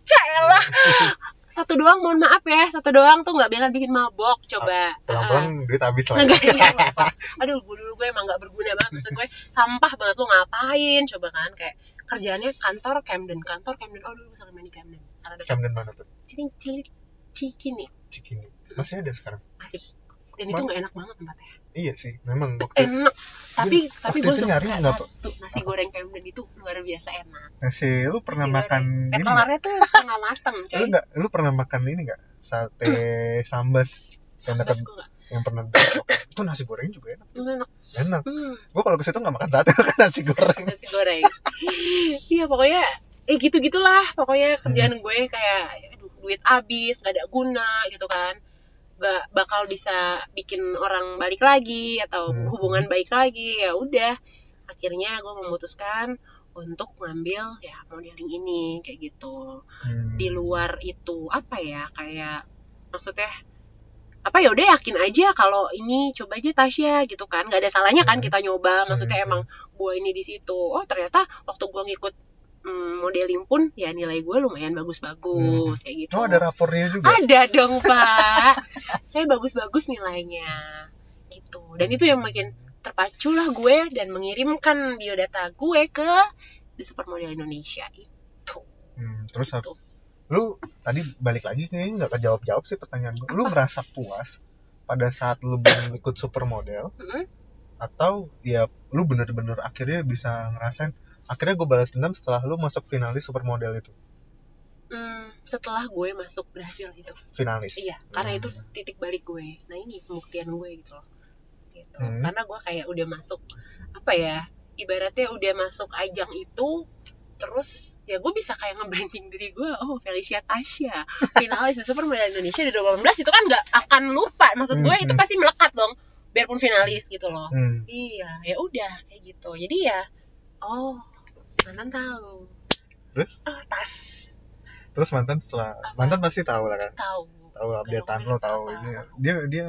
lah <laughs> satu doang mohon maaf ya satu doang tuh nggak bilang bikin mabok coba pelan-pelan duit habis lah ya. Enggak, iya, <laughs> nggak. Aduh, gue dulu gue emang gak berguna banget. Maksud gue sampah banget. Lu ngapain? Coba kan. Kayak kerjaannya kantor Camden. Kantor Camden. Oh, dulu gue sering main di Camden. Karena ada Camden mana tuh Cili, cili, Cikini. Cikini masih ada sekarang Masih. Dan itu Mana? gak enak banget tempatnya. Iya sih memang waktu Enak. Tapi tapi waktu gue itu suka nyari nggak. Nasi goreng Camden itu luar biasa enak. nasi lu pernah Nasi makan goreng. Eh, ini nggak? telurnya tuh setengah mateng, coy. lu nggak lu pernah makan ini nggak sate <clears throat> sambas yang dekat gue yang pernah itu nasi goreng juga enak Enak. enak Hmm. gua kalau ke situ nggak makan sate <laughs> makan nasi goreng nasi goreng iya pokoknya eh gitu gitulah pokoknya kerjaan Hmm. gue kayak duit habis nggak ada guna gitu kan nggak bakal bisa bikin orang balik lagi atau Hmm. hubungan baik lagi ya udah akhirnya gue memutuskan untuk ngambil ya modeling ini kayak gitu Hmm. di luar itu apa ya kayak maksudnya apa ya udah yakin aja kalau ini coba aja Tasya gitu kan nggak ada salahnya kan Hmm. kita nyoba maksudnya Hmm. emang gue ini di situ oh ternyata waktu gue ngikut mm, modeling pun ya nilai gue lumayan bagus-bagus kayak gitu. Oh ada rapornya juga? Ada dong <laughs> pak. Saya bagus-bagus nilainya gitu. Dan itu yang makin terpacu lah gue dan mengirimkan biodata gue ke di Supermodel Indonesia itu. Hmm, terus gitu. lu tadi balik lagi kayaknya nggak kejawab jawab sih pertanyaan gue lu Apa? merasa puas pada saat lu belum ikut supermodel? Mm-mm. atau ya lu bener-bener akhirnya bisa ngerasain akhirnya gue balas dendam setelah lu masuk finalis supermodel itu. Hmm, setelah gue masuk berhasil itu. Finalis? Iya karena Hmm. itu titik balik gue. Nah ini pembuktian gue gitu loh. Gitu. Hmm. karena gue kayak udah masuk apa ya ibaratnya udah masuk ajang itu terus ya gue bisa kayak nge-branding diri gue oh Felicia Tasya finalis <laughs> Supermodel Indonesia di 2018 itu kan nggak akan lupa. Maksud gue Hmm, itu hmm. pasti melekat dong biarpun finalis gitu loh. Hmm. iya ya udah kayak gitu. Jadi ya oh mantan tahu. Terus? Oh tas. Terus mantan setelah Apa? mantan pasti tahu lah kan? Tahu. Tahu updatean lo tahu Apa? ini. Dia dia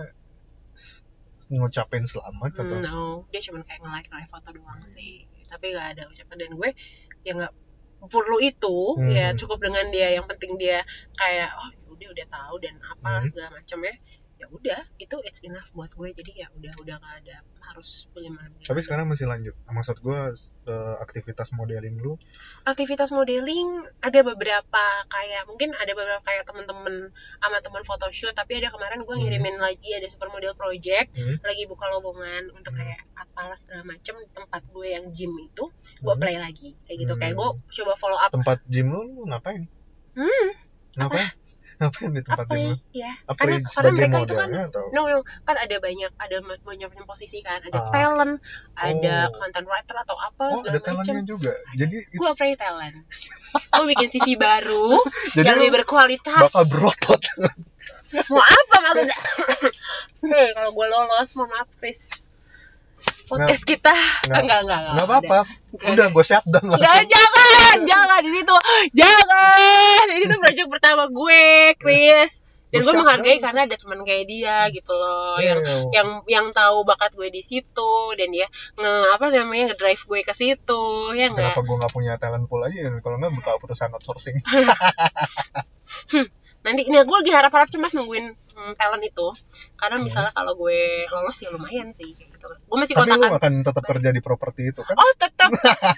ngucapin selamat atau? Hmm, no, dia cuma kayak nge-like nge foto doang sih. Tapi gak ada ucapan. Dan gue ya nggak perlu itu Hmm. ya cukup dengan dia. Yang penting dia kayak oh ya udah udah tahu dan apalah Hmm. segala macam ya ya udah itu it's enough buat gue jadi ya udah udah gak ada harus bagaimana bagaimana tapi sekarang masih lanjut maksud gue eh, aktivitas modeling lu aktivitas modeling ada beberapa kayak mungkin ada beberapa kayak temen-temen sama temen photoshoot tapi ada kemarin gue Hmm. ngirimin lagi ada supermodel project Hmm. lagi buka lowongan untuk Hmm. kayak apalah segala macem tempat gue yang gym itu gue Hmm. apply lagi kayak gitu kayak Hmm. gue coba follow up tempat gym lu, lu ngapain hmm ngapain ngapain di tempat gym apply lu ya apply karena karena mereka itu kan atau? No no. Kan ada banyak ada banyak banyak posisi kan. Ada Ah. talent ada Oh. content writer atau apa oh ada segala macem. talentnya juga jadi itu gue apply talent. Gue bikin CV baru <laughs> jadi yang lebih berkualitas. bakal berotot. Mau apa maksudnya? <coughs> Hei kalau gue lolos mohon maaf Chris podcast kita. Nggak- enggak enggak enggak nggak apa-apa. Nggak udah gue shutdown Enggak, langsung. Jangan, jangan. Ini tuh, jangan. Ini tuh project pertama gue, Chris. Dan gue menghargai karena ada teman kayak dia gitu loh, yang Iya. yang yang tahu bakat gue di situ. Dan dia nge apa namanya ngedrive gue ke situ, ya enggak? kenapa gue nggak punya talent pool aja ya? kalau nggak buka perusahaan outsourcing. <laughs> Nanti, nah gue lagi harap-harap cemas nungguin hmm, talent itu, karena misalnya kalau gue lolos ya lumayan sih, gitu. Gue masih tapi lu kontakan. akan tetap kerja di properti itu kan? Oh tetap.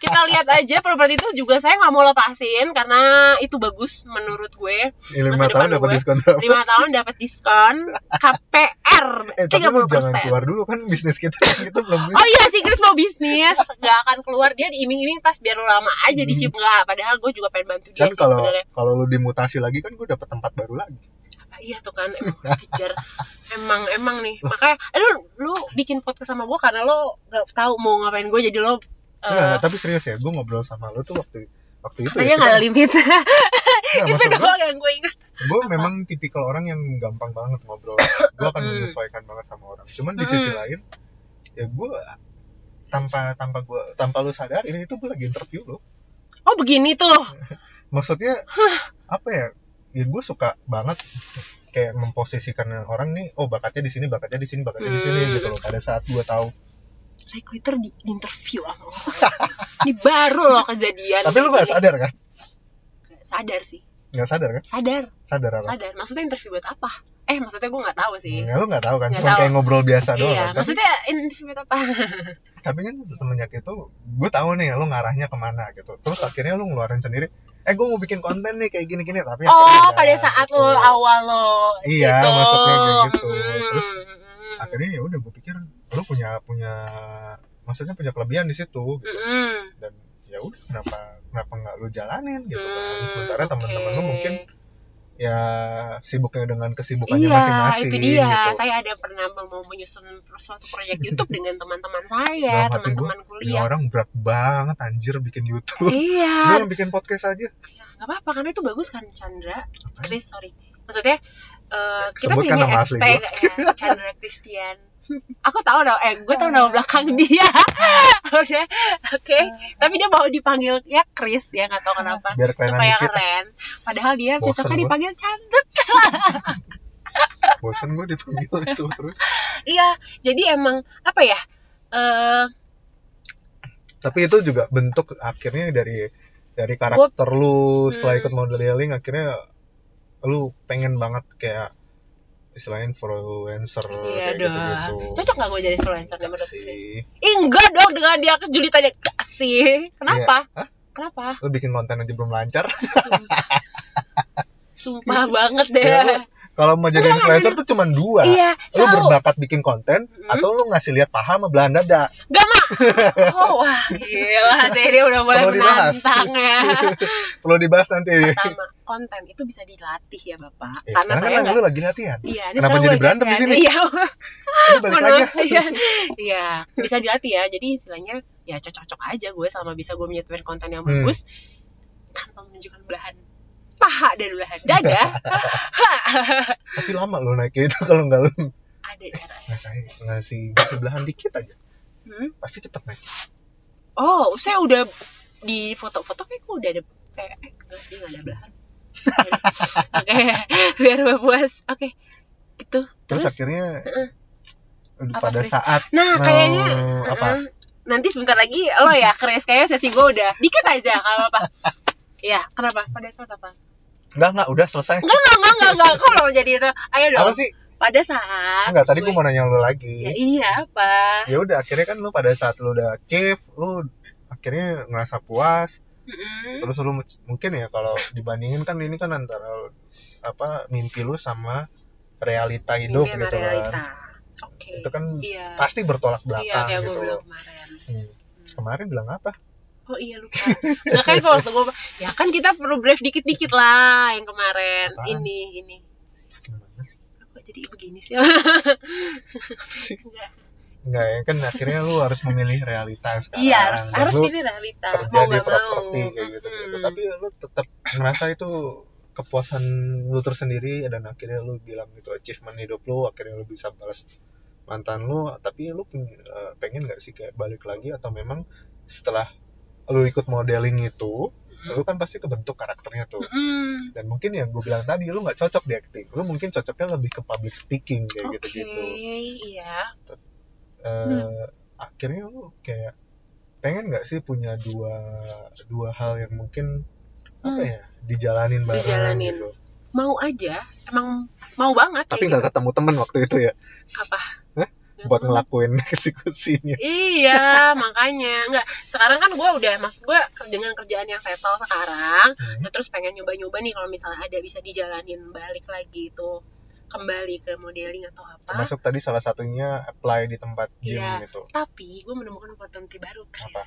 Kita lihat aja properti itu juga saya nggak mau lepasin karena itu bagus menurut gue. Ya, lima tahun dapat diskon lima tahun dapat diskon KPR eh tapi lu puluh jangan persen. keluar dulu kan bisnis kita <laughs> kita belum Oh iya sih Chris mau bisnis. Nggak akan keluar. Dia diiming-iming tas biar lu lama aja di ship nggak. Padahal gue juga pengen bantu dia Hmm. kan kalau kalau lu dimutasi lagi kan gue dapat tempat baru lagi iya tuh kan emang ajar emang emang nih. Makanya eh, lu lu bikin podcast sama gue karena lo nggak tahu mau ngapain gue jadi lo Enggak, eh enggak, tapi serius ya gue ngobrol sama lu tuh waktu waktu itu katanya ya limit. Enggak, <laughs> itu doang yang gue ingat. gue memang tipikal orang yang gampang banget ngobrol. Gue akan Mm. menyesuaikan banget sama orang. Cuman di sisi Mm. lain ya gue tanpa tanpa gue tanpa lu sadar ini itu gue lagi interview lo oh begini tuh. <laughs> Maksudnya apa ya ya gue suka banget kayak memposisikan orang nih oh bakatnya di sini bakatnya di sini bakatnya di sini Hmm. gitu loh. Pada saat gue tahu. Recruiter di di interview sama <laughs> orang ini baru loh kejadian. Tapi lu gak sadar kan? Nggak sadar sih. Nggak sadar kan? Sadar. Sadar apa? Sadar. Maksudnya interview buat apa eh maksudnya gue nggak tahu sih Nggak, lu nggak tahu kan cuma tahu. kayak ngobrol biasa doang iya kan? tapi maksudnya buat apa <laughs> tapi kan semenjak itu gue tahu nih lu ngarahnya ke mana gitu terus akhirnya lu ngeluarin sendiri eh gue mau bikin konten nih kayak gini gini tapi oh pada saat gitu. lo awal lo Iya, gitu. maksudnya kayak gitu. Hmm, Terus akhirnya ya udah gue pikir lu punya punya maksudnya punya kelebihan di situ gitu. dan ya udah kenapa kenapa nggak lu jalanin gitu kan hmm, sementara oke. teman-teman lu mungkin ya sibuknya dengan kesibukannya Iya, masing-masing itu dia. gitu. Saya ada pernah mau menyusun suatu proyek YouTube dengan teman-teman saya, teman-teman kuliah. orang berat banget anjir bikin YouTube. Iya, <laughs> lu yang bikin podcast aja. Ya, nggak apa-apa karena itu bagus kan Chandra Chris sorry. Maksudnya eh, kita Sebutkan punya gua. ya, Chandra Christian aku tahu dong eh gue tahu nama belakang dia. <laughs> Oke oke. Tapi dia mau dipanggil ya Chris ya nggak tahu kenapa. Biar keren supaya dikit. keren. Padahal dia Bosen cocoknya gua. dipanggil Chandra bosan gue dipanggil itu terus. Iya jadi emang apa ya eh tapi itu juga bentuk akhirnya dari dari karakter lu setelah Hmm. ikut modeling akhirnya lu pengen banget kayak istilahnya influencer iya kayak dong gitu-gitu. Cocok nggak gue jadi influencer menurut Chris? Sih Ih, enggak dong dengan dia ke julitannya gak sih. Kenapa? Iya. Hah? kenapa? Lu bikin konten aja belum lancar? Sumpah. <laughs> Banget deh. Ya, kalau mau jadi influencer tuh cuma dua Iya, lu berbakat bikin konten Mm-mm. atau lu ngasih lihat paha sama belahan dada Gak mah. <laughs> Oh wah, gila sih dia udah mulai Perlu dibahas. ya. <laughs> perlu dibahas nanti Pertama, konten itu bisa dilatih ya bapak. ya, Karena sekarang kan lu lagi latihan Iya, ini Kenapa jadi berantem di sini? Iya, balik lagi maaf. Iya, iya, bisa dilatih ya. Jadi istilahnya ya cocok-cocok aja gue selama bisa gue menyetujui konten yang Hmm. bagus tanpa menunjukkan belahan paha dan belahan dada. <laughs> tapi lama lu naik itu kalau nggak lu Ada cara. ngasih ngasih ngasih belahan dikit aja Hmm? pasti cepet naik Oh, saya udah di foto-foto kayak udah ada kayak eh enggak sih nggak ada belahan. <laughs> Oke, biar gue puas. Oke, gitu. terus, akhirnya Heeh. udah Apa, pada Chris? saat Nah, mau kayaknya apa uh-uh. nanti sebentar lagi lo ya, Chris kayaknya sesi gue udah dikit aja kalau apa. Iya, kenapa? Pada saat apa? Enggak enggak udah selesai Enggak, enggak, enggak, enggak, enggak. Kok lo jadi itu? Ayo dong. apa sih Pada saat enggak tadi gue- mau nanya lu Ya, lagi iya, apa? ya udah akhirnya kan lu pada saat lu udah achieve lu akhirnya ngerasa puas Mm-mm. terus lu mu- mungkin ya kalau dibandingin kan ini kan antara apa mimpi lu sama realita hidup Mimpi gitu realita. kan Oke. itu kan Iya. pasti bertolak Iya, belakang gue gitu bilang kemarin. Hmm. kemarin bilang apa Oh iya lupa. Enggak kan kalau gue ya kan kita perlu brief dikit-dikit lah yang kemarin. Apaan? Ini ini. Kok jadi begini sih? <laughs> Enggak. Enggak ya kan akhirnya lu harus memilih realita sekarang Iya, harus Dan harus lu pilih realita. kerja Mau di properti kayak gitu gitu Mm-mm. tapi lu tetap ngerasa itu kepuasan lu tersendiri dan akhirnya lu bilang itu achievement hidup lu akhirnya lu bisa balas mantan lu tapi lu eh, pengen nggak sih kayak balik lagi atau memang setelah lu ikut modeling itu Mm-mm. lu kan pasti kebentuk karakternya tuh Mm-mm. dan mungkin yang gue bilang tadi lu nggak cocok di acting lu mungkin cocoknya lebih ke public speaking kayak Oke, gitu gitu iya. eh akhirnya lu kayak pengen nggak sih punya dua dua hal yang mungkin apa Hmm. ya dijalanin bareng Dijalanin. gitu Mau aja, emang mau banget. tapi nggak ketemu temen waktu itu ya gitu. apa? Nggak buat tahu. ngelakuin <laughs> eksekusinya Iya, makanya enggak. Sekarang kan gue udah, maksud gue dengan kerjaan yang settle sekarang, Hmm. terus pengen nyoba-nyoba nih kalau misalnya ada bisa dijalanin balik lagi itu kembali ke modeling atau apa. termasuk tadi salah satunya apply di tempat gym Iya. gitu Tapi gue menemukan opportunity baru, Chris. Apa?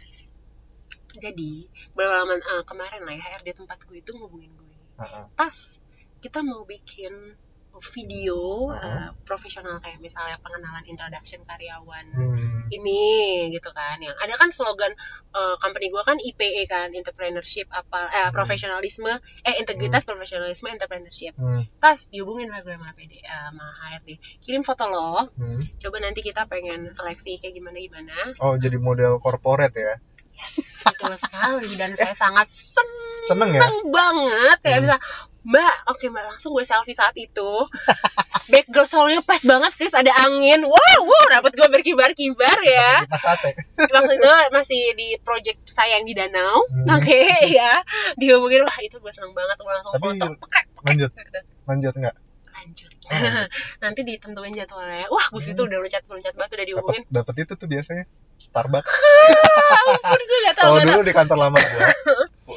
Jadi, beberapa lama eh, kemarin lah ya, HRD tempat gue itu ngubungin gue. Heeh. Tas, kita mau bikin video Uh-huh. eh, profesional kayak misalnya pengenalan introduction karyawan Hmm. ini gitu kan yang ada kan slogan eh, company gua kan IPE kan entrepreneurship apa eh Hmm. profesionalisme eh integritas profesionalisme entrepreneurship Hmm. tas dihubungin lah gue sama PD eh, sama HRD kirim foto lo Hmm. coba nanti kita pengen seleksi kayak gimana gimana oh jadi model corporate ya betul sekali dan saya sangat seneng seneng ya banget kayak Hmm. bisa mbak oke mbak langsung gue selfie saat itu. <laughs> Background soundnya pas banget Chris ada angin. Wow wow rambut gue berkibar-kibar ya. Waktu <laughs> itu masih di project saya yang di danau. Hmm. oke <laughs> ya. Dihubungin wah itu gue seneng banget gue langsung Tapi foto. Lanjut. gitu. lanjut nggak? Lanjut. Oh. nanti ditentuin jadwalnya. Wah gue Hmm. itu udah loncat loncat banget udah dihubungin. dapat dapat itu tuh biasanya Starbucks. Ampun gue gak tau kalau gak dulu di kantor lama gua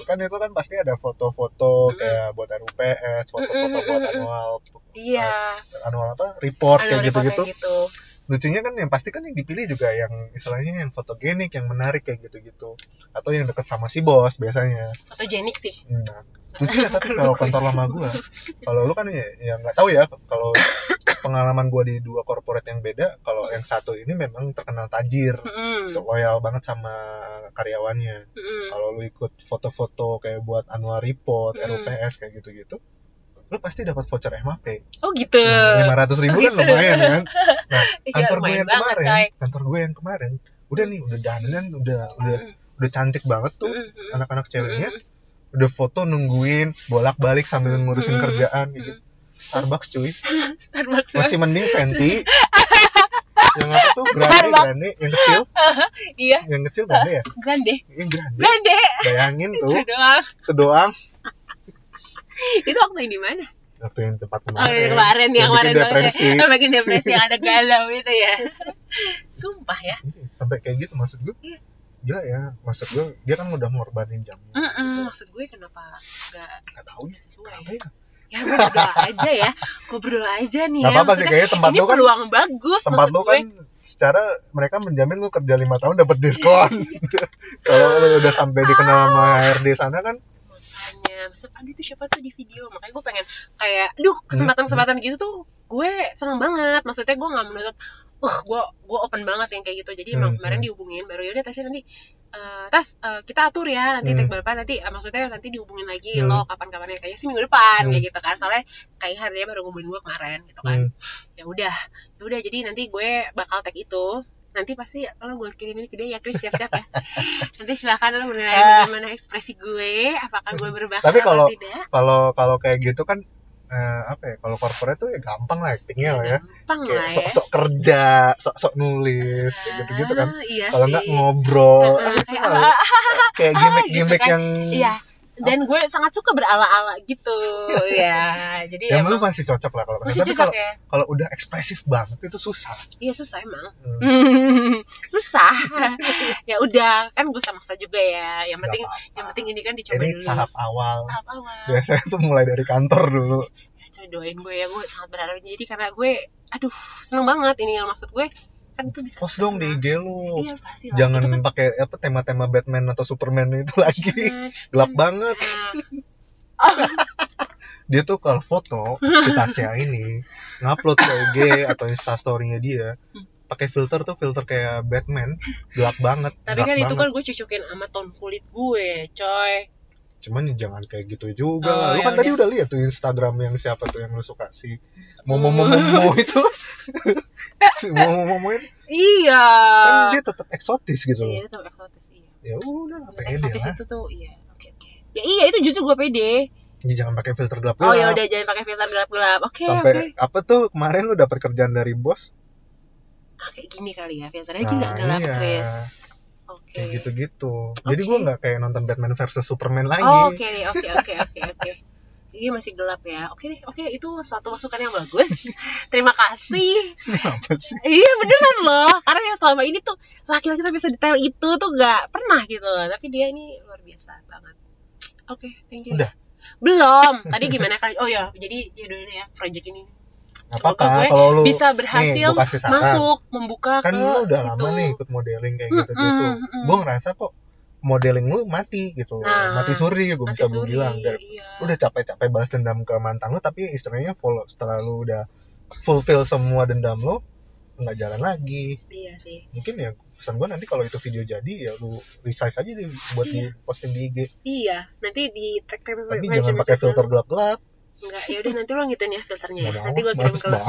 kan itu kan pasti ada foto-foto Mm-mm. kayak buat RUPS foto-foto buat annual iya. annual apa report ada kayak gitu-gitu. gitu lucunya kan yang pasti kan yang dipilih juga yang istilahnya yang fotogenik yang menarik kayak gitu-gitu atau yang deket sama si bos biasanya fotogenik sih nah, lucunya <laughs> tapi kalau kantor lama gua kalau lu kan ya ya nggak tahu ya kalau <coughs> pengalaman gua di dua corporate yang beda kalau yang satu ini memang terkenal tajir Mm-mm. loyal banget sama karyawannya Mm-mm. kalau lu ikut foto-foto kayak buat annual report, Hmm. RUPS kayak gitu-gitu, lu pasti dapat voucher MAP. oh gitu. Lima ratus ribu kan Gitu. lumayan kan. Nah, <laughs> Iya, kantor gue yang banget, kemarin, coy. kantor gue yang kemarin, udah nih, udah dandan, udah udah udah cantik banget tuh Mm-mm. anak-anak ceweknya, udah foto nungguin bolak-balik sambil ngurusin kerjaan gitu. Starbucks cuy, <laughs> Starbucks masih mending Fenty. <laughs> yang apa tuh? Grande grande. Yang kecil. Iya. Yang kecil grande ya? Grande. Yang grande. Grande. Bayangin tuh. Itu doang. Itu doang <laughs> itu waktu yang di mana waktu yang tempat Oh, kemarin yang kemarin, yang kemarin bikin depresi ya. Yang bikin depresi yang ada galau itu ya. <laughs> Sumpah ya. Iya, sampai kayak gitu maksud gue Iya. gila ya maksud gue dia kan udah ngorbanin jamnya Mm-mm, maksud gue kenapa nggak nggak tahu ya nggak sesuai? kenapa ya ya gue berdoa aja ya gue berdoa aja nih Gak ya apa-apa sih, kayaknya tempat lu kan- peluang bagus tempat lu gue. kan secara mereka menjamin lu kerja lima tahun dapat diskon <laughs> kalau lu udah sampai dikenal sama HRD sana kan makanya maksud Pandu itu siapa tuh di video? Makanya gue pengen kayak duh kesempatan kesempatan gitu tuh gue seneng banget. Maksudnya gue nggak menutup uh gue gue open banget yang kayak gitu. Jadi emang Hmm, kemarin hmm. dihubungin baru yaudah tasnya nanti eh, tas eh, kita atur ya nanti Hmm. tag berapa nanti eh, maksudnya nanti dihubungin lagi Hmm. lo kapan kapannya kayaknya sih minggu depan Hmm. kayak gitu kan. Soalnya kayak harinya baru ngubungin gue kemarin gitu kan. Hmm, ya udah ya udah jadi nanti gue bakal tag itu nanti pasti lo gue kirimin dia ya Chris. Siap-siap ya. <laughs> Nanti silakan lo menilai bagaimana ekspresi gue apakah gue berbakat Tapi kalau- atau tidak. kalau kalau kayak gitu kan eh, apa ya kalau corporate tuh ya gampang lah actingnya lah ya. Gampang kayak lah ya. sok-sok kerja sok-sok nulis kayak gitu-gitu kan. Ah, iya kalau nggak ngobrol. Ah, itu kayak, ah, gimmick-gimmick gitu kan. yang iya dan gue sangat suka berala-ala gitu <laughs> ya. Jadi lu emang masih cocok lah kalau masih tapi cocok kalau ya? kalau udah ekspresif banget itu susah. Iya susah emang. Hmm. <laughs> susah. <laughs> Ya udah kan gue sama maksa juga ya. Yang penting Nggak apa-apa. yang penting ini kan dicoba ini dulu. tahap awal. Tahap awal. Biasanya tuh mulai dari kantor dulu. Ya coy doain gue ya. Gue sangat berharap. Jadi karena gue aduh seneng banget ini. Yang maksud gue kan itu bisa post dong di IG lu. Iya pasti jangan kan pakai apa tema-tema Batman atau Superman itu <laughs> lagi. Jangan. gelap banget. Ah, <laughs> dia tuh kalau foto si Tasya ini ngupload ke IG atau instastorynya dia pakai filter tuh filter kayak Batman gelap banget tapi gelap kan itu banget. kan gue cocokin sama tone kulit gue coy cuman ya jangan kayak gitu juga Oh, lah. Lu ya kan tadi udah. lihat tuh Instagram yang siapa tuh yang lu suka? Si momo momo <laughs> itu. <laughs> Si momo itu. Iya. Kan dia tetap eksotis gitu iya loh itu eksotis iya. Ya udah lah pede eksotis lah. itu tuh iya. Oke oke. Ya iya itu justru gue pede. Ya, jangan pakai filter gelap oh ya gelap. udah jangan pakai filter gelap-gelap oke oke sampai apa tuh kemarin lu dapat kerjaan dari bos? Ah, kayak gini kali ya filternya juga nah gelap iya. Chris oke kayak gitu-gitu jadi Oke. gua nggak kayak nonton Batman versus Superman lagi Oh, oke oke oke oke oke. Ini masih gelap ya. Oke deh, oke itu suatu masukan yang bagus. <laughs> Terima kasih. sih iya beneran loh, karena yang selama ini tuh laki-laki tuh bisa detail itu tuh nggak pernah gitu loh. Tapi dia ini luar biasa banget. Oke, thank you. Udah? Belum. Tadi gimana kali? Oh ya, jadi ya dulu ya project ini apa-apa gue kalau lu bisa berhasil nih, gua kasih saran. masuk membuka kan ke lu udah situ. lama nih ikut modeling kayak Mm, gitu-gitu mm, mm. gua ngerasa kok modeling lu mati gitu Nah, mati suri gue bisa gue suri, bilang Dan iya. udah capek-capek balas dendam ke mantan lu tapi istilahnya follow setelah lu udah fulfill semua dendam lu nggak jalan lagi Iya sih. mungkin ya pesan gue nanti kalau itu video jadi ya lu resize aja di, buat di posting di IG Iya, nanti di tag tag tapi jangan pakai filter gelap-gelap Enggak, ya udah nanti lo ngituin ya filternya ya. Nggak Nanti gue kirim ke lo.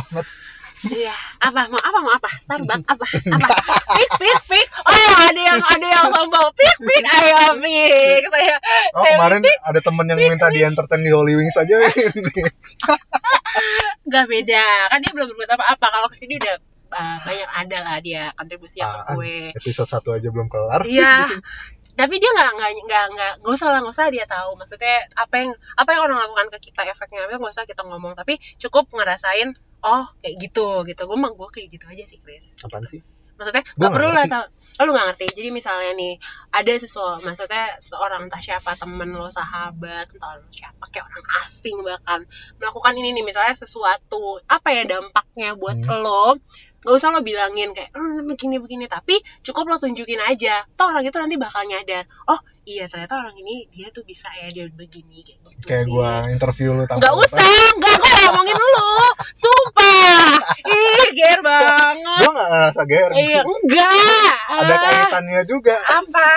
Iya. Apa mau apa mau apa? Starbucks apa? <laughs> Apa? Pik pik pik. Oh, ada yang ada yang sombong. Pik pik. Ayo pik. Saya oh saya kemarin pik. ada temen yang minta di entertain di Holy Wings aja ini Enggak beda. Kan dia belum berbuat apa-apa. Kalau ke sini udah uh, banyak ada lah dia kontribusi yang Apaan? gue. episode satu aja belum kelar Iya. <laughs> Tapi dia nggak nggak nggak nggak nggak usah lah nggak usah dia tahu. Maksudnya apa yang apa yang orang lakukan ke kita efeknya apa nggak usah kita ngomong. Tapi cukup ngerasain oh kayak gitu gitu. Gue mah gue kayak gitu aja sih Chris. apaan sih maksudnya gak perlu nggak lah tau oh, lu gak ngerti jadi misalnya nih ada sesuatu maksudnya seorang entah siapa temen lo sahabat entah lo siapa kayak orang asing bahkan melakukan ini nih misalnya sesuatu apa ya dampaknya buat Hmm. lo gak usah lo bilangin kayak "Hmm, begini begini tapi cukup lo tunjukin aja toh orang itu nanti bakal nyadar oh iya ternyata orang ini dia tuh bisa ya dia begini kayak gitu kayak sih. gua interview lu tanpa Gak usah, gak gue ngomongin lu Sumpah Ih, ger banget gua nggak ngerasa GR Iya, enggak. ada kaitannya juga Apa?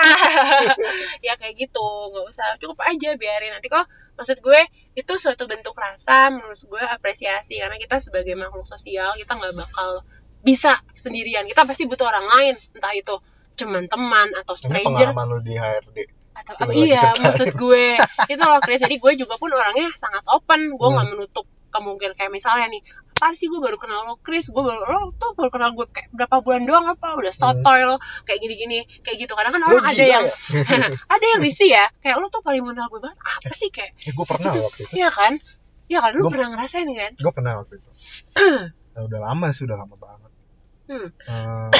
<laughs> ya kayak gitu, nggak usah. Cukup aja biarin nanti kok. Maksud gue itu suatu bentuk rasa menurut gue apresiasi karena kita sebagai makhluk sosial kita nggak bakal bisa sendirian. Kita pasti butuh orang lain, entah itu cuman teman atau ini stranger. pengalaman lu di HRD atau apa iya ceritain. maksud gue. <laughs> Itu loh Chris. Jadi gue juga pun orangnya sangat open. Gue Hmm. nggak menutup kemungkinan kayak misalnya nih apaan sih gue baru kenal lo Chris? Gue baru lo tuh baru kenal gue kayak berapa bulan doang apa? Udah sotoy lo kayak gini-gini kayak gitu. Kadang kan Hmm. orang ada yang ya? <laughs> ada yang risih ya. Kayak lo tuh paling mengenal gue banget. Apa sih kayak eh, gua pernah waktu itu. Iya kan? Iya kan? Gua- pernah ngerasain kan? gua pernah waktu itu. <clears throat> Nah, udah lama sih udah lama banget hmm.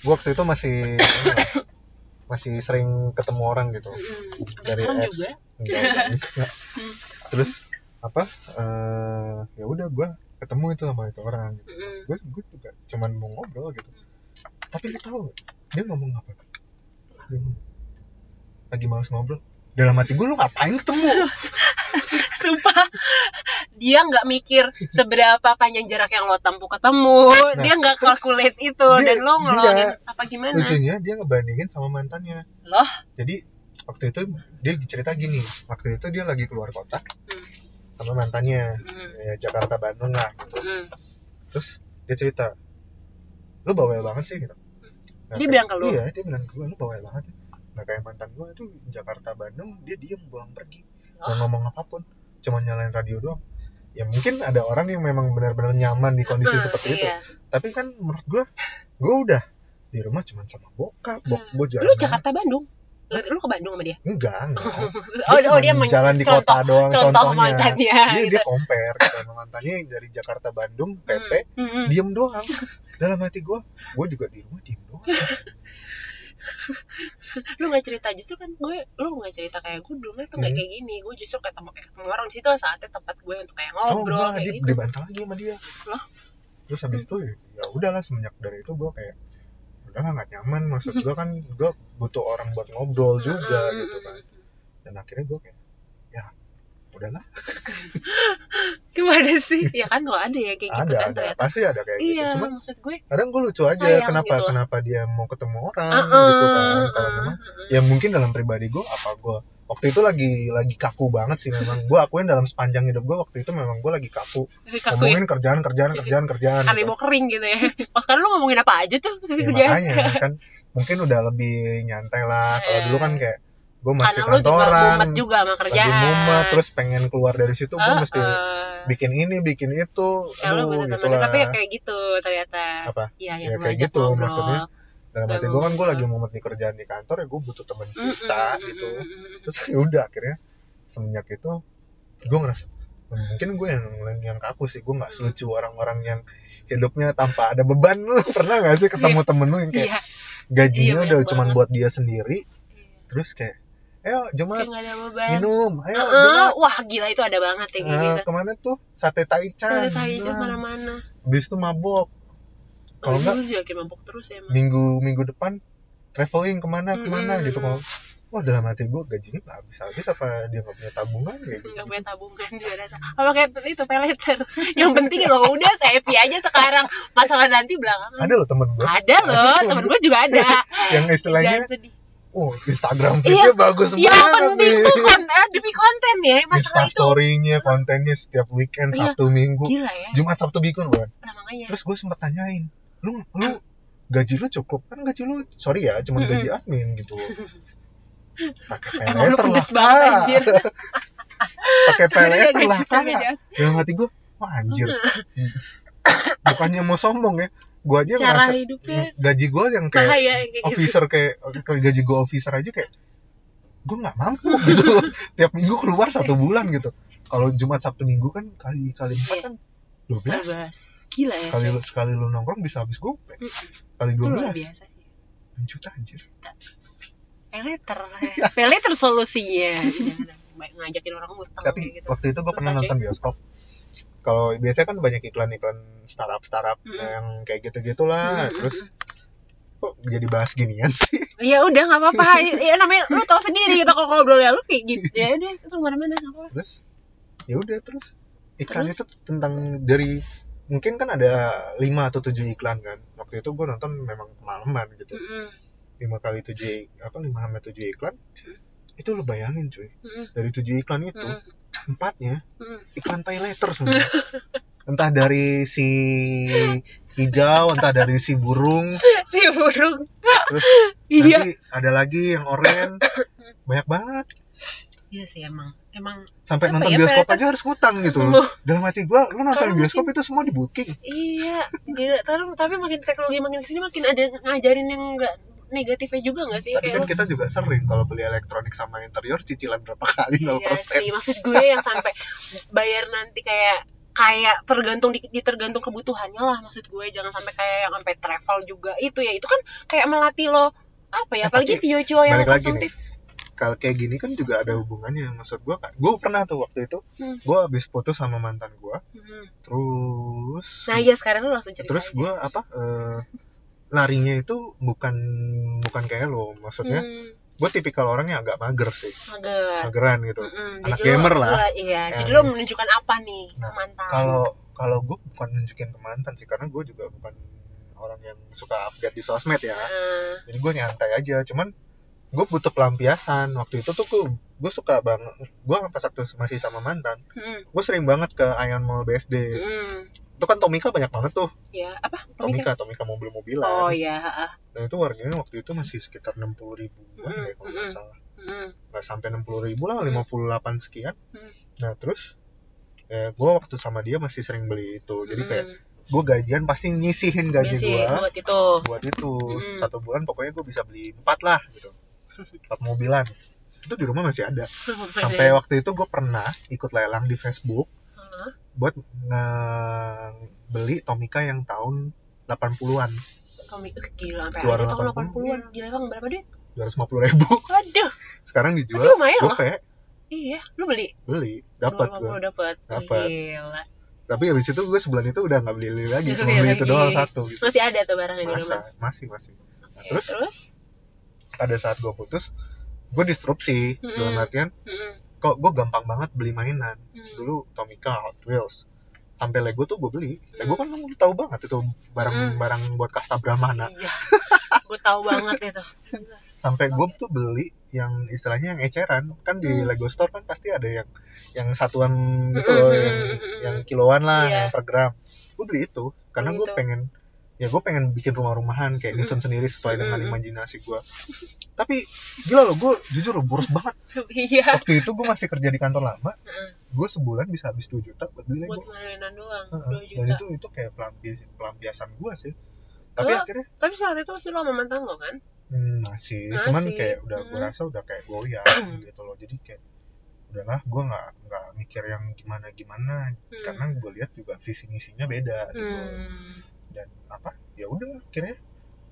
Gua waktu itu masih lah, masih sering ketemu orang gitu Hmm. Dari apps. juga Enggak, enggak, enggak. terus apa eh ya udah gue ketemu itu sama itu orang gitu gue gue juga cuman mau ngobrol gitu tapi lu tahu dia ngomong apa dia ngomong, lagi males ngobrol dalam hati gue lu ngapain ketemu <laughs> Sumpah Dia nggak mikir Seberapa panjang jarak yang lo tempuh ketemu Dia nggak kalkulate itu Nah, dia- Dan lo ngeluangin enggak. Apa gimana lucunya dia ngebandingin sama mantannya Loh jadi waktu itu dia cerita gini waktu itu dia lagi keluar kota Hmm. sama mantannya Hmm. ya Jakarta Bandung lah gitu. Hmm. terus dia cerita lu bawel banget sih gitu Nggak Dia kayak- bilang ke lu? iya dia bilang ke gue lu bawel banget ya nggak kayak mantan gue itu Jakarta Bandung dia diem pulang pergi. Nggak Oh. ngomong apa pun cuma nyalain radio doang. Ya mungkin ada orang yang memang benar-benar nyaman di kondisi Hmm, seperti itu. iya. tapi kan menurut gue gue udah di rumah cuma sama bokap. Bok Hmm. Lu Jakarta Bandung? Lu, lu ke Bandung sama dia? Enggak enggak. <laughs> Oh, Dia oh dia jalan di contoh, kota doang Contoh contohnya. mantannya dia gitu. dia compare sama mantannya yang dari Jakarta Bandung PP Hmm, hmm, hmm. diem doang. Dalam hati gue gue juga di rumah diem doang Lu gak cerita justru kan gue Lu gak cerita kayak gue dulu tuh gak Hmm. kayak gini. Gue justru ketemu, kayak ketemu orang di situ saatnya tempat gue untuk kayak oh ngobrol enggak kayak dia gitu. dibantah lagi sama dia. Loh? terus habis itu ya udahlah semenjak dari itu gue kayak udahlah nggak nyaman. Maksud gue kan gue butuh orang buat ngobrol juga Hmm, gitu kan. dan akhirnya gue kayak ya udahlah. <laughs> Gimana sih? Ya kan gak ada ya kayak gitu ada kan ada. ternyata. Pasti ada kayak Iya gitu cuma maksud gue kadang gue lucu aja Sayang kenapa gitu. kenapa dia mau ketemu orang Uh-uh, gitu kan. kalau uh-uh, memang uh-uh. ya mungkin dalam pribadi gue apa gue waktu itu lagi lagi kaku banget sih memang. Gue akuin dalam sepanjang hidup gue waktu itu memang gue lagi kaku. Jadi kaku ya? Ngomongin kerjaan kerjaan kerjaan kerjaan Kali gitu. mau kering gitu ya. Pas sekarang lu ngomongin apa aja tuh? Ya, <laughs> makanya <laughs> kan. Mungkin udah lebih nyantai lah. Kalau Iya. dulu kan kayak gue masih Karena lu juga kantoran mumet juga sama lagi kerjaan. mumet terus pengen keluar dari situ gue Uh, mesti uh. bikin ini bikin itu. Ya lu aduh bisa gitu lah Tapi ya kayak gitu ternyata. Apa? Iya Ya, yang lu kayak gitu, ngobrol. maksudnya. dalam hati gue kan gue lagi mumet di kerjaan di kantor ya gue butuh temen cerita mm, mm, gitu. mm, terus ya udah akhirnya semenjak itu gue ngerasa mungkin gue yang yang kaku sih gue nggak selucu orang-orang yang hidupnya tanpa ada beban. <laughs> Lu pernah gak sih ketemu temen lu yang kayak Iya. gajinya Iya, udah cuman banget. buat dia sendiri Iya. terus kayak ayo Jumat gak minum. Ayo Heeh, Jumat. Wah gila itu ada banget ya kayak Eh, gitu ke mana tuh? Sate taichan Ada tai aja Nah, mana-mana. Habis itu mabok. Kalau enggak mabuk terus ya emang. minggu minggu depan traveling ke mana ke mana mm, gitu. Kalau wah dalam hati gue gajinya nggak habis habis apa dia nggak punya tabungan gitu <laughs> nggak punya tabungan juga rasa. Kalau kayak itu peleter <laughs> yang penting lo udah happy aja sekarang. Masalah nanti belakangan. Ada loh temen gue ada loh temen gue juga ada. <laughs> Yang istilahnya oh Instagram feednya bagus yang banget penting nih. tuh konten demi konten ya masalah itu. Storynya kontennya setiap weekend Iya. Sabtu Minggu. Gila ya. Jumat Sabtu Minggu bukan nah makanya. Terus gue sempat tanyain lu lu gaji lu cukup kan? Gaji lu sorry ya cuman Mm-mm. gaji admin gitu. <laughs> <laughs> Pakai pay lu letter lah. banget pakai pay letter lah. beda. dalam hati gue wah anjir. Bukannya mau sombong ya gue aja cara ngerasa hidupnya. Gaji gue yang kayak bahaya kayak gitu. officer kayak kayak gaji gue officer aja kayak gue nggak mampu <laughs> gitu tiap minggu keluar satu bulan gitu. Kalau Jumat Sabtu Minggu kan kali kali empat kan dua belas. Gila ya sekali lu sekali lu nongkrong bisa habis gope kali dua belas. biasa sih. Enam juta anjir. Peleter peleter solusinya. Jangan <laughs> baik ngajakin orang utang tapi gitu. waktu itu gue pernah nonton bioskop kalau biasanya kan banyak iklan-iklan startup startup Mm-mm. yang kayak gitu gitulah Mm-mm. terus kok jadi bahas ginian sih? <laughs> Ya udah nggak apa-apa. <laughs> Ya namanya lu tau sendiri gitu kalau ngobrol ya lu kayak gitu. <laughs> Ya deh itu mana-mana nggak apa-apa. Terus ya udah terus. Iklan Terus? itu tentang dari mungkin kan ada lima atau tujuh iklan kan. Waktu itu gue nonton memang kemalaman gitu. Lima kali tujuh apa lima sampai tujuh iklan. Itu lo bayangin cuy. Mm-mm. dari tujuh iklan itu Mm-mm. Empatnya Mm-mm. iklan pay letter semua entah dari si hijau entah dari si burung. <laughs> Si burung. Terus iya. nanti ada lagi yang oranye. Banyak banget. Iya sih emang. Emang sampai Apa nonton ya, bioskop aja harus ngutang gitu Semua. loh dalam hati gua lu nonton bioskop itu semua di booking. Iya gila. Tapi, tapi makin teknologi makin ke sini makin ada ngajarin yang enggak negatifnya juga nggak sih? Tapi kayak kan lu kita juga sering kalau beli elektronik sama interior cicilan berapa kali 0% Iya sih, maksud gue yang sampai bayar nanti kayak kayak tergantung di, di tergantung kebutuhannya lah maksud gue. Jangan sampai kayak yang sampai travel juga. Itu ya itu kan kayak melatih lo. Apa ya? Eh, apalagi tapi cowok-cowok yang konsumtif kalau kayak gini kan juga ada hubungannya. Maksud gue kan gue pernah tuh waktu itu Hmm. gue habis putus sama mantan gue Hmm. terus Nah iya sekarang lu langsung cerita terus gue apa eh, larinya itu bukan bukan kayak lo maksudnya Hmm, gue tipikal orang yang agak mager sih mager. mageran gitu Mm-mm. Anak Jadi gamer lah. lu- Iya, jadi lo menunjukkan apa nih Nah, ke mantan? kalau kalau gue bukan nunjukin ke mantan sih karena gue juga bukan orang yang suka update di sosmed ya Eh, jadi gue nyantai aja cuman gue butuh pelampiasan waktu itu tuh gue gue suka banget gue pas waktu masih sama mantan mm, gue sering banget ke Ion Mall BSD mm. itu kan Tomika banyak banget tuh Ya, apa? Tomika? Tomika Tomika mobil-mobilan Oh heeh. dan itu harganya waktu itu masih sekitar 60 ribuan Mm, ya kalau nggak mm. salah Mm, nggak sampai 60 ribu lah 58 sekian Hmm. nah terus ya gue waktu sama dia masih sering beli itu jadi kayak gue gajian pasti nyisihin gaji gue buat itu. buat itu Mm. satu bulan pokoknya gue bisa beli empat lah gitu empat mobilan itu di rumah masih ada <laughs> sampai waktu itu gue pernah ikut lelang di Facebook Heeh. buat nge beli Tomika yang tahun 80-an Tomika gila sampai ada tahun 80, 80-an. Gila bang, berapa duit? 250 ribu Waduh, sekarang tapi dijual gope Iya, lu beli? beli dapat gue 250 dapat. Dapat. Gila. tapi habis itu gue sebulan itu udah nggak beli lagi cuma Beli itu doang satu gitu Masih ada tuh barangnya di rumah. masih masih Nah, Oke, terus terus? Pada saat gue putus gue disrupsi Mm-mm. dalam artian Mm-mm. kok gue gampang banget beli mainan Hmm. dulu Tomika Hot Wheels sampai Lego tuh gue beli Lego kan lu tahu banget itu barang-barang buat kasta brahmana Iya. Gue tahu banget itu. <laughs> sampai gue tuh beli yang istilahnya yang eceran kan di Hmm. Lego Store kan pasti ada yang yang satuan gitu loh Mm-mm, yang mm-mm. yang kiloan lah Iya. yang per gram gue beli itu karena gue pengen ya gue pengen bikin rumah-rumahan kayak nyusun sendiri sesuai dengan imajinasi gue tapi gila loh gue jujur loh boros banget Iya. waktu itu gue masih kerja di kantor lama gue sebulan bisa habis 2 juta buat beli Buat mainan doang, Heeh. 2 dan juta. itu itu kayak pelampiasan pelampiasan gue sih tapi Lo- akhirnya Tapi saat itu masih lo sama mantan lo kan? hmm, masih Masih. cuman kayak udah gue rasa udah kayak goyang <clears throat> gitu loh jadi kayak udahlah gue nggak nggak mikir yang gimana gimana Hmm. karena gue lihat juga visi misinya beda gitu Hmm. Dan apa ya udah akhirnya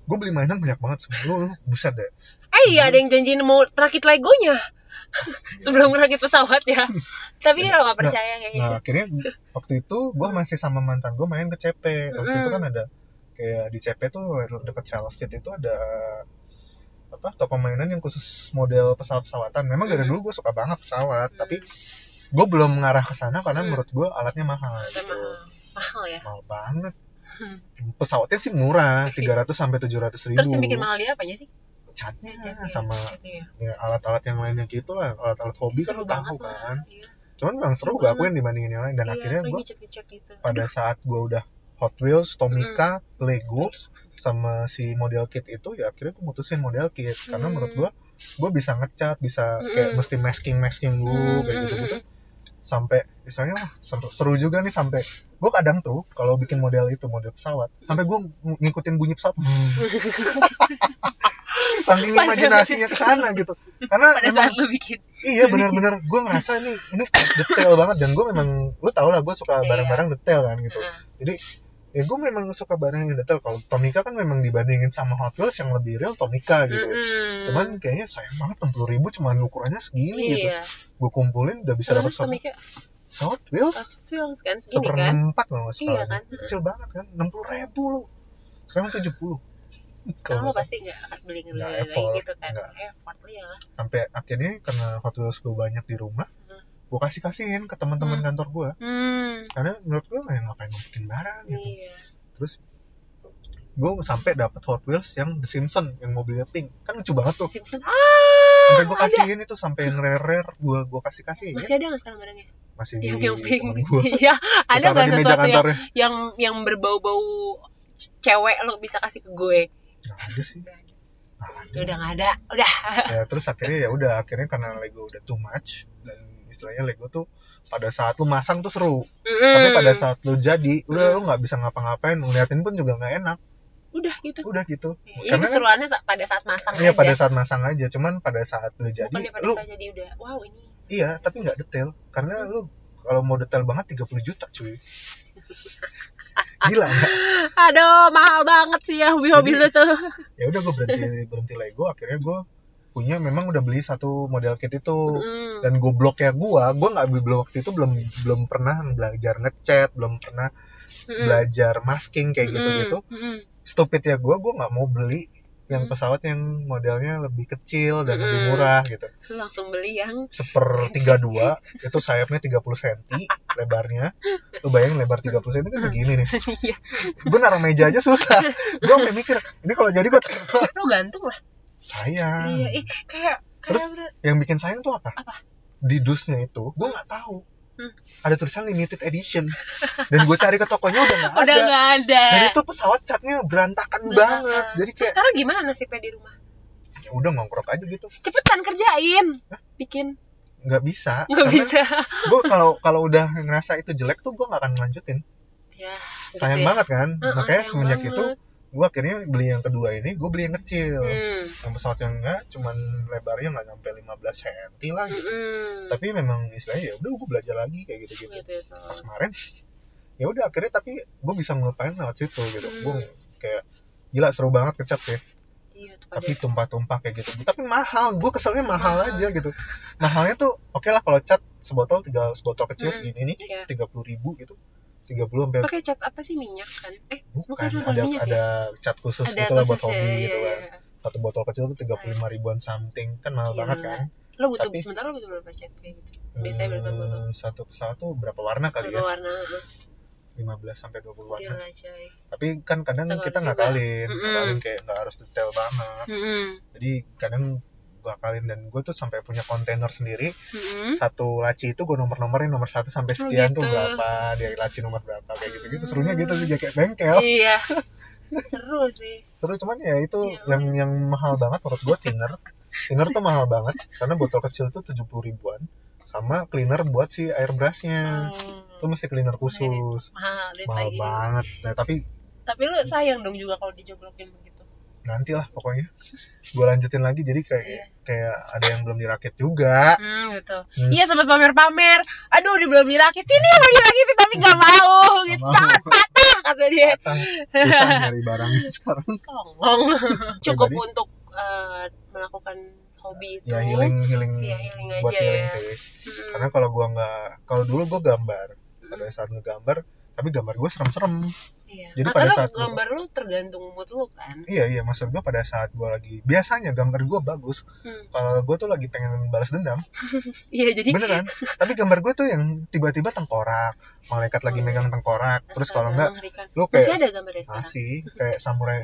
gue beli mainan banyak banget semua lu, lu buset deh Eh iya ada yang janjiin mau rakit Legonya <laughs> sebelum rakit pesawat ya. Tapi dia nggak percaya kayak gitu. nah akhirnya waktu itu gue masih sama mantan gue main ke CP waktu itu Mm-mm. kan ada kayak di CP tuh deket Selfit itu ada apa toko mainan yang khusus model pesawat-pesawatan memang dari Mm. dulu gue suka banget pesawat Hmm. tapi gue belum mengarah ke sana karena Mm. menurut gue alatnya mahal gitu mahal, mahal ya. mahal banget Hmm. pesawatnya sih murah 300 sampai 700 ribu Terus yang bikin mahal dia apanya sih? catnya Catnya, sama catnya ya. ya, alat-alat yang lainnya gitu lah alat-alat hobi kan Seru lu tahu lah. kan Iya. cuman memang seru gak aku yang dibandingin yang lain dan Iya, akhirnya gue gitu. pada saat gue udah Hot Wheels, Tomica, Lego sama si model kit itu ya akhirnya gue mutusin model kit karena Hmm. menurut gue gue bisa ngecat bisa kayak Mm-mm. mesti masking masking dulu Hmm, kayak hmm, gitu gitu sampai misalnya wah, seru, seru juga nih sampai gue kadang tuh kalau bikin model itu model pesawat sampai gue ng- ngikutin bunyi pesawat <laughs> saking imajinasinya ke sana gitu karena Pada memang lu bikin. iya benar-benar gue ngerasa ini ini detail banget dan gue memang lu tau lah gue suka Iya. barang-barang detail kan gitu Heeh. jadi ya gue memang suka barang yang detail kalau Tomica kan memang dibandingin sama Hot Wheels yang lebih real Tomica gitu Mm-mm. cuman kayaknya sayang banget 60 ribu cuman ukurannya segini gitu iya. gue kumpulin udah bisa dapat satu Hot Wheels Hot Wheels kan segini kan? seperempat loh Iya salah kan? kecil banget kan 60 ribu lu sekarang 70 Sekarang lo pasti nggak akan beli lagi gitu kan? nggak. Effort lo ya sampai akhirnya karena Hot Wheels gue banyak di rumah Hmm. Gue kasih kasihin ke teman-teman Hmm. kantor gue Hmm. karena menurut gue ya ngapain bikin barang gitu Iya. terus gue sampai dapat Hot Wheels yang The Simpsons yang mobilnya pink kan lucu banget tuh Simpson. sampai Ah. gue ada. kasihin itu sampai yang rare rare gue gue kasih kasih Masih ada nggak sekarang barangnya? masih di Yang yang pink. gue <laughs> Iya. Ada nggak sesuatu yang yang yang berbau-bau cewek lo bisa kasih ke gue? nggak ada sih ada Udah nggak ada. Udah. ya terus akhirnya ya udah akhirnya karena Lego udah too much istilahnya Lego tuh pada saat lu masang tuh seru tapi Mm-mm. pada saat lu jadi udah Hmm. lu nggak bisa ngapa-ngapain ngeliatin pun juga nggak enak udah gitu. udah gitu Iya karena kan keseruannya sa- pada saat masang iya aja. pada saat masang aja cuman pada saat lu jadi Bukannya pada lu saat jadi udah wow ini. iya tapi nggak detail karena lu kalau mau detail banget 30 juta cuy <laughs> gila nggak Aduh, mahal banget sih ya hobi-hobi lu tuh. ya udah gue berhenti berhenti Lego akhirnya gue punya memang udah beli satu model kit itu Mm. dan gobloknya gua gua nggak belum waktu itu belum belum pernah belajar ngecat belum pernah Mm. belajar masking kayak gitu-gitu Mm. stupid ya gua gua nggak mau beli yang pesawat yang modelnya lebih kecil dan lebih Mm-mm. murah gitu langsung beli yang seper 32 itu sayapnya 30 cm lebarnya lu bayangin lebar 30 cm kan begini nih <laughs> Iya. gue naruh meja aja susah gue mikir ini kalau jadi gue Lu gantung lah. Sayang Iya, ih kayak Ah. Terus? kayak bener- yang bikin sayang tuh apa Apa? di dusnya itu gue nggak tahu Hmm. ada tulisan limited edition dan gue cari ke tokonya udah nggak <laughs> udah ada nggak ada. dan itu pesawat catnya berantakan Berantakan. banget jadi Terus kayak sekarang gimana nasibnya di rumah? ya udah ngongkrok aja gitu Cepetan kerjain. Bikin. nggak bisa <laughs> Nggak bisa. gue kalau kalau udah ngerasa itu jelek tuh gue nggak akan lanjutin Ya. sayang gitu ya. banget kan Heeh, makanya sayang semenjak banget. itu gue akhirnya beli yang kedua ini gue beli yang kecil Hmm. yang pesawat yang enggak cuman lebarnya nggak nyampe 15 cm lah gitu. Mm-mm. tapi memang istilahnya ya udah gue belajar lagi kayak gitu gitu Gitu, gitu. pas kemarin ya udah akhirnya tapi gue bisa ngelupain lewat situ gitu Hmm. gue kayak gila seru banget kecat ya Iya, tapi tumpah-tumpah kayak gitu tapi mahal gue keselnya mahal Mahal. aja gitu mahalnya tuh oke lah kalau cat sebotol tiga sebotol kecil Hmm. segini nih Iya. tiga puluh ribu gitu tiga puluh sampai Pakai cat apa sih minyak kan? Eh, bukan bukan ada minyak ada cat khusus ada gitu lah buat ya, hobi iya, gitu iya, kan iya. satu botol kecil tuh tiga puluh lima ribuan something kan mahal Gila. banget kan Lo butuh Tapi- sementara lo butuh berapa cat kayak gitu? Biasanya berapa botol? Eh, satu pesawat tuh berapa warna kali Berapa ya warna? Heeh. 15 sampai 20 warna Gila coy. tapi kan kadang Sekali kita ngakalin Mm-mm. ngakalin kayak nggak harus detail banget Mm-mm. jadi kadang akalin dan gue tuh sampai punya kontainer sendiri Mm-mm. satu laci itu gue nomor-nomorin nomor satu sampai sekian tuh gitu. berapa dia laci nomor berapa kayak gitu gitu serunya gitu sih kayak bengkel Iya. <laughs> Seru sih. seru cuman ya itu Iya. yang yang mahal banget menurut gue thinner thinner tuh mahal banget karena botol kecil tuh 70 ribuan sama cleaner buat si airbrushnya Hmm. itu mesti cleaner khusus Mahal, mahal lagi. banget nah tapi Tapi lu sayang dong juga kalau dijoblokin begitu. Nanti lah pokoknya gue lanjutin lagi jadi kayak Iya. kayak ada yang belum dirakit juga Hmm, gitu. Hmm. Iya sempat pamer-pamer. Aduh, dia belum dirakit. Sini mau dirakitin tapi gak mau. Gitu. mau. Jangan patah kata dia. Patah. susah nyari barang sekarang. <laughs> Cukup Pribadi. untuk eh, melakukan hobi itu. ya healing healing Iya, healing buat aja healing ya. sih Hmm. karena kalau gua nggak kalau dulu gua gambar pada saat ngegambar tapi gambar gue serem-serem Iya. Jadi Nah, pada saat gua- gambar lu tergantung mood lu kan. iya iya maksud gue pada saat gue lagi biasanya gambar gue bagus Hmm. kalau gue tuh lagi pengen balas dendam <laughs> Iya, jadi beneran tapi gambar gue tuh yang tiba-tiba tengkorak malaikat lagi Hmm. megang tengkorak terus kalau enggak lu Masih kayak ada gambarnya sekarang. masih kayak samurai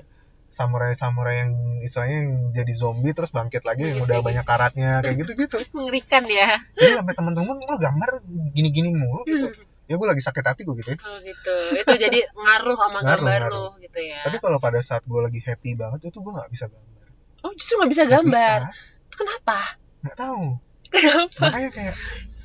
samurai samurai yang istilahnya yang jadi zombie terus bangkit lagi yang udah <laughs> banyak karatnya kayak gitu gitu Mengerikan ya. jadi sampai temen-temen lu gambar gini-gini mulu gitu <laughs> ya gue lagi sakit hati gue gitu ya Oh gitu. Itu jadi ngaruh sama Ngaruh, gambar ngaruh. lu gitu ya. tapi kalau pada saat gue lagi happy banget itu gue nggak bisa gambar Oh, justru nggak bisa gambar. bisa, Kenapa? nggak tahu Kenapa? makanya kayak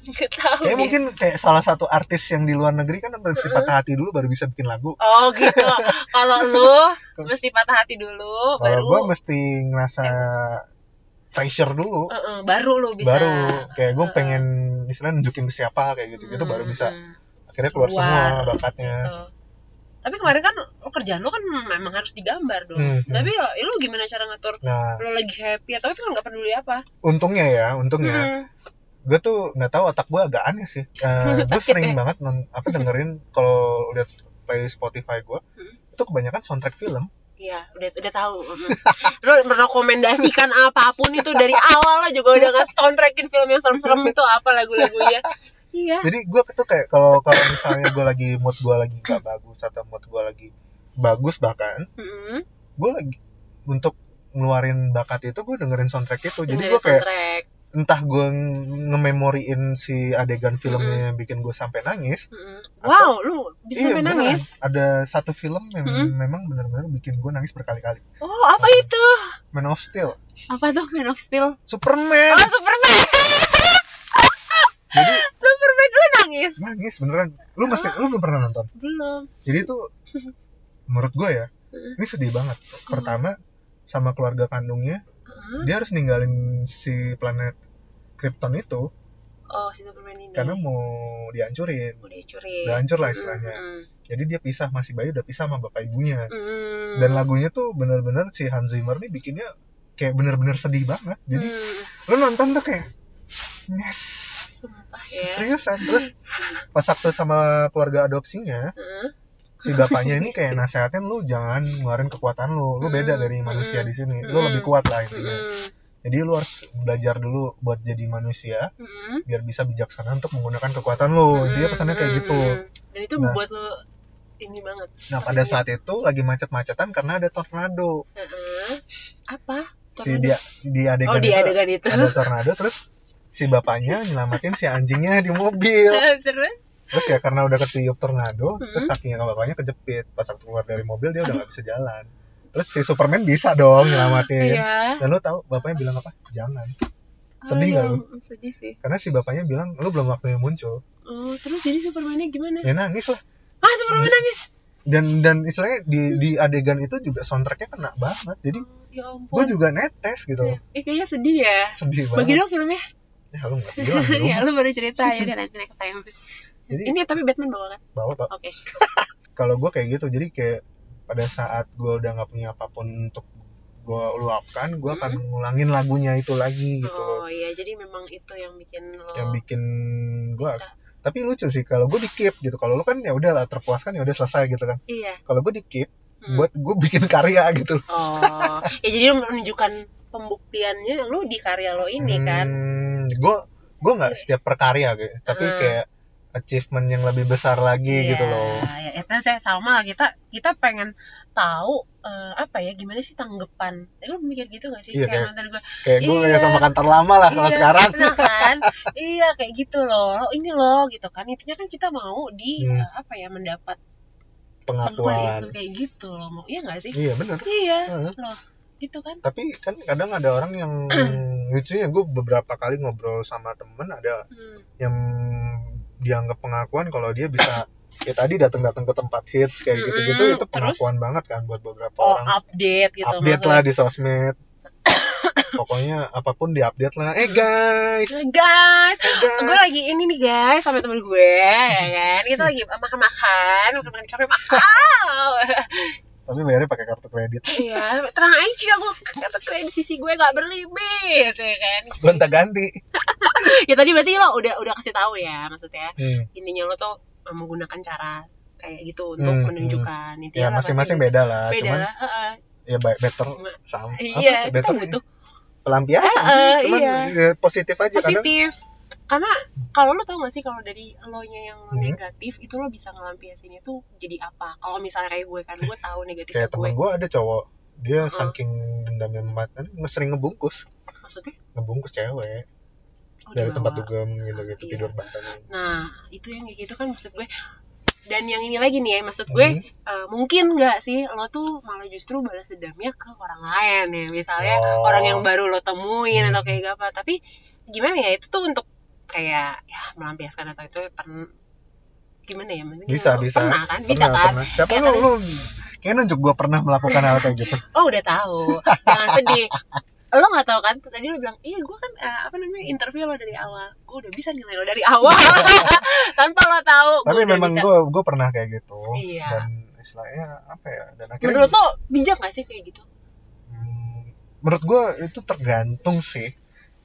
Nggak tahu. kayak ya. mungkin kayak salah satu artis yang di luar negeri kan mesti patah hati dulu baru bisa bikin lagu Oh gitu. <laughs> Kalau lu mesti patah hati dulu, kalau baru gue mesti ngerasa pressure dulu Heeh, baru lu bisa. baru kayak gue Heeh. pengen istilahnya nunjukin ke siapa kayak gitu gitu baru bisa akhirnya keluar, Keluar. semua bakatnya gitu. Tapi kemarin kan kerjaan lu kan memang harus digambar dong. Hmm, hmm. Tapi ya, lu gimana cara ngatur nah lu lagi happy atau itu kan nggak peduli apa? untungnya ya untungnya Hmm. gue tuh nggak tahu otak gue agak aneh sih <laughs> gue Sakit sering ya? banget non, apa dengerin kalau lihat playlist Spotify gue Hmm. itu kebanyakan soundtrack film Iya, udah udah tahu. <laughs> Lu merekomendasikan apa pun itu dari awal lah juga udah nggak soundtrackin film yang serem-serem itu apa lagu-lagunya. Iya. jadi gue tuh kayak kalau kalau misalnya gue lagi mood gue lagi gak bagus atau mood gue lagi bagus bahkan Mm-mm. gue lagi untuk ngeluarin bakat itu gue dengerin soundtrack itu jadi gue kayak soundtrack. entah gue nge-memoriin si adegan filmnya yang bikin gue sampai nangis Mm-mm. Wow, lu bisa beneran. nangis. ada satu film yang Mm-mm. memang benar-benar bikin gue nangis berkali-kali Oh, apa itu? Man of Steel Apa tuh Man of Steel? Superman Oh, Superman. jadi nangis? nangis beneran lu mesti lu belum pernah nonton Belum. jadi itu menurut gue ya Mm. ini sedih banget pertama sama keluarga kandungnya Hah? dia harus ninggalin si planet Krypton itu Oh, si Superman ini. karena mau dihancurin mau dicurin. udah hancur lah istilahnya Mm-mm. jadi dia pisah masih bayi udah pisah sama bapak ibunya Mm-mm. dan lagunya tuh bener-bener si Hans Zimmer nih bikinnya kayak bener-bener sedih banget jadi Hmm, lu nonton tuh kayak yes ya seriusan terus pas waktu sama keluarga adopsinya Heeh. si bapaknya ini kayak nasehatin lu jangan ngeluarin kekuatan lu. Lu beda Hmm, dari manusia hmm, di sini. Lu hmm. lebih kuat lah intinya. Jadi lu harus belajar dulu buat jadi manusia Mm-mm. biar bisa bijaksana untuk menggunakan kekuatan lu. Intinya pesannya kayak gitu. Dan itu Nah. membuat lo ini banget. Nah pada saat itu lagi macet-macetan karena ada tornado. Heeh. apa? Si Tornado? dia di adegan oh di itu adegan itu. ada tornado terus si bapaknya nyelamatin si anjingnya di mobil. <laughs> Terus? Terus ya karena udah ketiup tornado terus Hmm. kakinya bapaknya kejepit. Pas waktu keluar dari mobil dia udah nggak bisa jalan. Terus si Superman bisa dong nyelamatin. iya. Dan lu tahu bapaknya bilang apa? Jangan. Oh, sedih nggak iya, lu? Sedih sih. Karena si bapaknya bilang lu belum waktunya muncul. Oh terus jadi Supermannya gimana? Ya nangis lah. Ah Superman nangis! dan dan istilahnya di di adegan itu juga soundtracknya kena banget. Jadi Oh, ya gue juga netes gitu Iya. eh kayaknya sedih ya. Sedih bagi banget. dong filmnya <laughs> ya lu nggak <laughs> bilang ya lu baru cerita ya udah nanti next time jadi ini tapi Batman bawa kan? Bawa pak. Oke. <laughs> Kalau gue kayak gitu jadi kayak pada saat gue udah nggak punya apa pun untuk gue luapkan gue akan ngulangin lagunya itu lagi gitu oh iya jadi memang itu yang bikin lo yang bikin gue tapi lucu sih kalau gue di keep gitu. Kalau lu kan ya udah lah terpuaskan ya udah selesai gitu kan. Iya. Kalau gue di keep Hmm. buat gue bikin karya gitu oh. Ya jadi lu menunjukkan pembuktiannya lu di karya lo ini kan? Gue gue nggak setiap perkarya gitu tapi Hmm. kayak achievement yang lebih besar lagi Iya, gitu loh. ya itu saya sama lah kita kita pengen tahu eh, apa ya gimana sih tanggapan. Eh, lu mikir gitu gak sih? Iya, kayak kayak- gue kayak gue Iya. sama kantor lama lah kalau Iya, sekarang. nah <laughs> kan? Iya kayak gitu loh. Oh, ini loh gitu kan. Intinya kan kita mau di Hmm. eh, apa ya mendapat pengakuan. itu kayak gitu loh. Mau iya gak sih? Iya bener. Iya Heeh. loh gitu kan. Tapi kan kadang ada orang yang <clears throat> lucunya gue beberapa kali ngobrol sama temen ada Hmm. yang dianggap pengakuan kalau dia bisa ya tadi datang-datang ke tempat hits kayak Mm-mm, gitu-gitu itu terus? pengakuan banget kan buat beberapa oh orang. update gitu update maksudnya. lah di sosmed. <coughs> Pokoknya apa pun di update lah. Eh guys! Nah, guys! Eh guys! Gue lagi ini nih guys sama temen gue ya kan? Kita lagi makan-makan makan-makan cafe mahal <laughs> <laughs> <laughs> tapi bayarnya pakai kartu kredit. <laughs> Iya tenang aja gue kata kredit sisi gue gak berlimit ya kan? <laughs> Gonta ganti. <laughs> Ya tadi berarti lo udah udah kasih tahu ya maksudnya hmm. intinya lo tuh eh, menggunakan cara kayak gitu untuk Hmm, menunjukkan ya intinya lah masing-masing beda lah beda cuman lah heeh. ya baik better sama. iya apa, kita better butuh. pelampiasan sih eh, cuman iya. ya, positif aja kadang positif. karena kalau lo tau gak sih kalau dari lo nya yang Hmm. negatif itu lo bisa ngelampiasinnya tuh jadi apa kalau misalnya kayak gue kan gue tahu negatif kayak temen gue ada cowok dia Heeh. saking dendamnya mati sering ngebungkus maksudnya ngebungkus cewek oh, dari dibawa. tempat dugem gitu gitu Iya. tidur bareng nah itu yang kayak gitu kan maksud gue dan yang ini lagi nih ya maksud gue Hmm. eh, mungkin nggak sih lo tuh malah justru balas dendamnya ke orang lain ya misalnya Oh. orang yang baru lo temuin Hmm. atau kayak apa tapi gimana ya itu tuh untuk kayak ya melampiaskan atau itu pen gimana ya maksudnya bisa lo bisa. pernah kan? Bisa Pernah, kan? pernah. siapa Ya lu kan? lu kayak nunjuk gue pernah melakukan hal kayak gitu. Oh udah tahu. Jangan sedih. Lo nggak tahu kan? Tadi lo bilang iya gue kan eh, apa namanya interview lo dari awal. Gue udah bisa nilai lo dari awal. <laughs> Tanpa lo tahu gua tapi udah memang gue gue pernah kayak gitu. Iya. dan istilahnya apa ya dan akhirnya menurut lo bijak gak sih kayak gitu? Hmm, menurut gue itu tergantung sih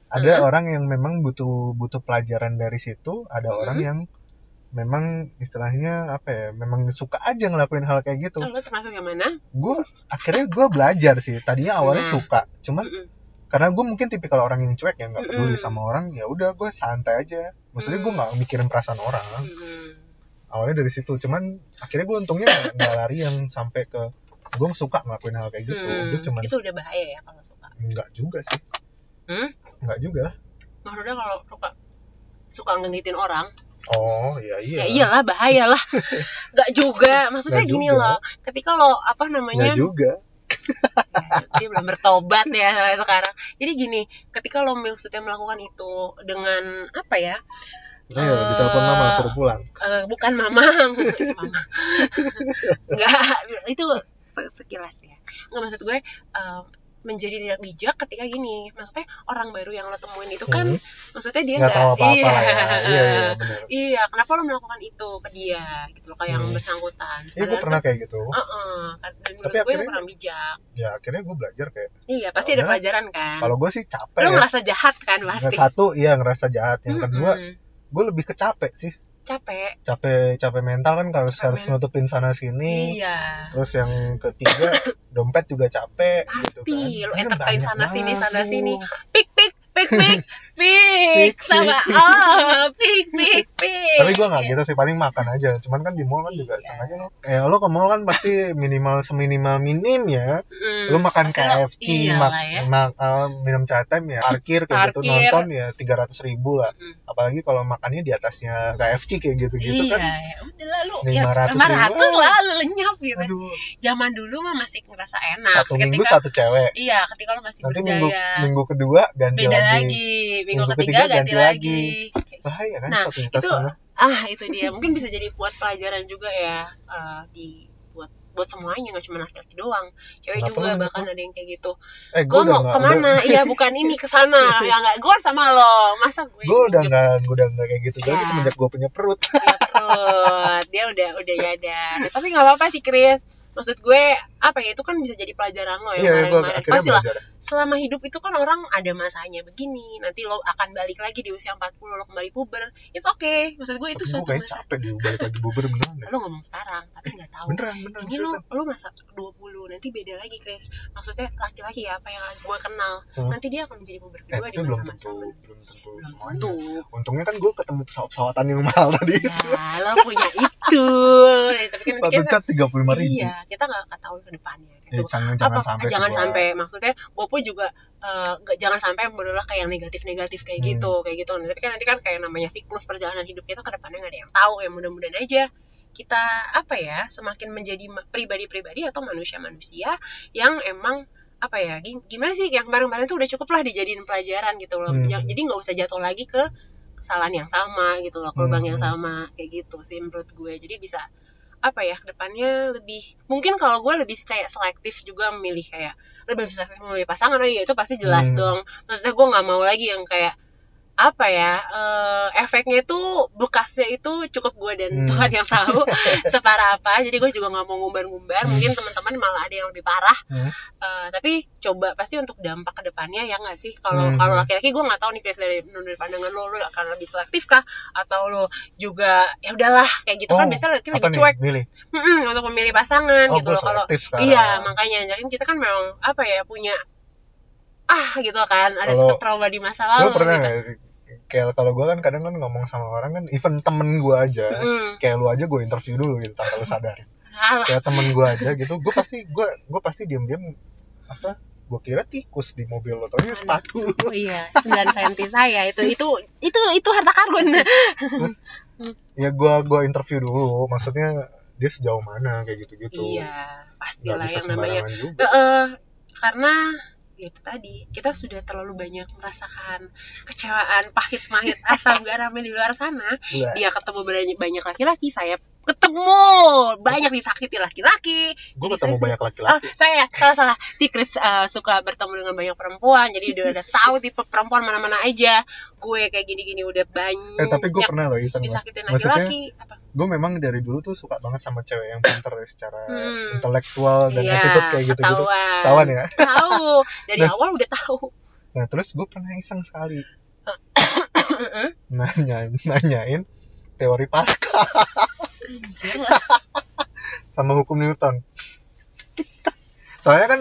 ada Hmm. orang yang memang butuh butuh pelajaran dari situ ada Hmm. orang yang memang istilahnya apa ya memang suka aja ngelakuin hal kayak gitu lo termasuk yang mana gue akhirnya gue belajar sih tadinya awalnya Nah. suka cuman Mm-mm. karena gue mungkin tipikal orang yang cuek yang nggak peduli Mm-mm. sama orang ya udah gue santai aja maksudnya gue Mm. nggak mikirin perasaan orang Mm-mm. awalnya dari situ cuman akhirnya gue untungnya nggak- lari yang sampai ke gue suka ngelakuin hal kayak gitu Hmm, Dia cuman itu udah bahaya ya kalau suka nggak juga sih Hmm? Nggak juga lah. Maksudnya kalau suka suka ngenitin orang oh iya iya. ya iyalah bahaya lah. <laughs> Nggak juga. Maksudnya Nggak gini juga. loh ketika lo apa namanya? Nggak juga. Ya, <laughs> dia belum bertobat ya sekarang. Jadi gini ketika lo maksudnya melakukan itu dengan apa ya Ayo, Iya, ditelepon mama suruh pulang. eh, bukan mamang <laughs> mama. Nggak itu se- sekilas ya. Nggak maksud gue eh, menjadi tidak bijak ketika gini. Maksudnya orang baru yang lo temuin itu kan Hmm. maksudnya dia nggak tahu apa-apa iya. ya. Iya iya benar. Iya kenapa lo melakukan itu ke dia gitu loh kayak yang Hmm. bersangkutan. Iya gue pernah kayak gitu. Kan, uh-uh, kan- dan Tapi gue akhirnya- kurang bijak. ya akhirnya gue belajar kayak iya pasti ada pelajaran kan. kalau gue sih capek lo ya. ngerasa jahat kan pasti. Satu iya ngerasa jahat. Yang kedua gue lebih ke capek sih capek. Capek capek mental kan kalau Capek harus men- nutupin sana sini. Iya. Terus yang ketiga dompet juga capek Pasti, gitu lu kan. Kan entertain sana sini, sana sini. pik pik pik pik Pik, sama oh pik pik pik. Tapi gue nggak gitu sih paling makan aja. Cuman kan di mall kan juga Iya. sengaja lo eh lo ke mall kan pasti minimal seminimal minim ya. Mm, lo makan lo- KFC iyalah mak, ya. mak- eh, minum chai time ya parkir kayak gitu. Parkir. nonton ya tiga ratus ribu lah. Mm. apalagi kalau makannya di atasnya KFC kayak gitu gitu iya kan. ya udah lah lu ya 500 lima ratus lah lenyap gitu. Aduh. Zaman dulu mah masih ngerasa enak. Satu minggu ketika satu cewek. Iya ketika lu masih nanti berjaya. minggu minggu kedua ganti beda lagi. Lagi. Minggu, Minggu ketiga, ketiga ganti, ganti lagi, bahaya kan Nah, itu- setengah. ah itu dia. Mungkin bisa jadi buat pelajaran juga ya eh, di buat buat semuanya nggak cuma laki-laki doang. Cewek Kenapa juga bahkan ada yang kayak gitu. Eh gue mau nggak ke mana? iya bukan ini ke sana. <laughs> Ya nggak gue sama lo. Masa gue gue udah nggak gue udah nggak kayak gitu. Lagi Ya. semenjak gue punya perut. Dia perut. Dia udah udah nyadar tapi nggak apa-apa sih Chris. Maksud gue apa ya itu kan bisa jadi pelajaran lo iya ya gue kemarin-kemarin. akhirnya pasti lah selama hidup itu kan orang ada masanya begini nanti lo akan balik lagi di usia 40 lo kembali puber. It's okay maksud gue itu tapi gue suatu kayak masa capek di balik lagi bubur beneran lo ngomong sekarang tapi nggak tahu. Beneran beneran ini lo lo masa 20 nanti beda lagi Chris. Maksudnya laki-laki ya apa yang gue kenal. Hmm. nanti dia akan menjadi puber eh kedua di tapi belum tentu belum tentu semuanya. tentu. Untungnya kan gue ketemu pesawat-pesawatan yang mahal tadi ya lo punya itu. <laughs> Tapi kan satu kita cat tiga puluh lima ribu. Iya kita nggak tahu ke depannya Eh, gitu jangan jangan apa sampai jangan sebuah- sampai maksudnya gue pun juga eh, nggak- jangan sampai berulah kayak yang negatif-negatif kayak Hmm. gitu kayak gitu Nah, tapi kan nanti kan kayak namanya siklus perjalanan hidup kita ke depannya nggak ada yang tahu ya mudah-mudahan aja kita apa ya semakin menjadi pribadi-pribadi atau manusia-manusia yang emang apa ya gi- gimana sih yang kemarin-kemarin tuh udah cukup lah dijadiin pelajaran gitu loh Hmm. Yang- jadi nggak usah jatuh lagi ke kesalahan yang sama gitu loh ke lubang yang Hmm. sama kayak gitu sih menurut gue jadi bisa apa ya ke depannya lebih mungkin kalau gue lebih kayak selektif juga memilih kayak lebih selektif memilih pasangan oh iya itu pasti jelas Hmm. dong maksudnya gue nggak mau lagi yang kayak apa ya eh, efeknya itu bekasnya itu cukup gue dan Hmm. Tuhan yang tahu <laughs> separah apa. Jadi gue juga nggak mau ngumbar-ngumbar. Hmm. mungkin teman-teman malah ada yang lebih parah. Hmm. Eh, tapi coba pasti untuk dampak ke depannya ya nggak sih? Kalau Hmm. kalau laki-laki gue nggak tahu nih Chris dari menurut dari pandangan lo lo akan lebih selektif kah? Atau lo juga ya udahlah kayak gitu. Kan Oh, biasanya laki apa lebih cuek. Mm-mm, untuk memilih pasangan oh gitu loh. Kalau iya makanya. Jadi kita kan memang apa ya punya ah gitu kan. Ada Kalau- trauma di masa lo lalu pernah gitu. sih kayak kalau gue kan kadang kan ngomong sama orang kan even temen gue aja Mm-mm. kayak lu aja gue interview dulu gitu tanpa lu sadar kayak temen gue aja gitu gue pasti gue gue pasti diam diam apa gue kira tikus di mobil lo taunya sepatu. Oh iya, 9 cm saya itu itu itu itu harta karun. <laughs> ya gue gue interview dulu maksudnya dia sejauh mana kayak gitu gitu iya, pastilah bisa yang namanya. juga. Heeh, karena itu tadi kita sudah terlalu banyak merasakan kecewaan pahit-mahit asam garamnya di luar sana Iya. dia ketemu banyak banyak laki-laki saya ketemu. Banyak disakiti laki-laki. Gue ketemu saya- banyak Oh, laki-laki saya salah salah si Chris uh, suka bertemu dengan banyak perempuan jadi udah udah tahu tipe perempuan mana-mana aja. Gue kayak gini-gini udah banyak. Eh tapi gue pernah loh iseng disakitin laki-laki gue memang dari dulu tuh suka banget sama cewek yang pinter ya, secara Hmm. intelektual dan Iya, attitude kayak gitu gitu ketahuan. tawan ya? Tahu. Dari Nah. awal udah tahu. Nah terus gue pernah iseng sekali. <coughs> Heeh. nanya nanyain teori Pascal. Anjir. <laughs> sama hukum Newton. Soalnya kan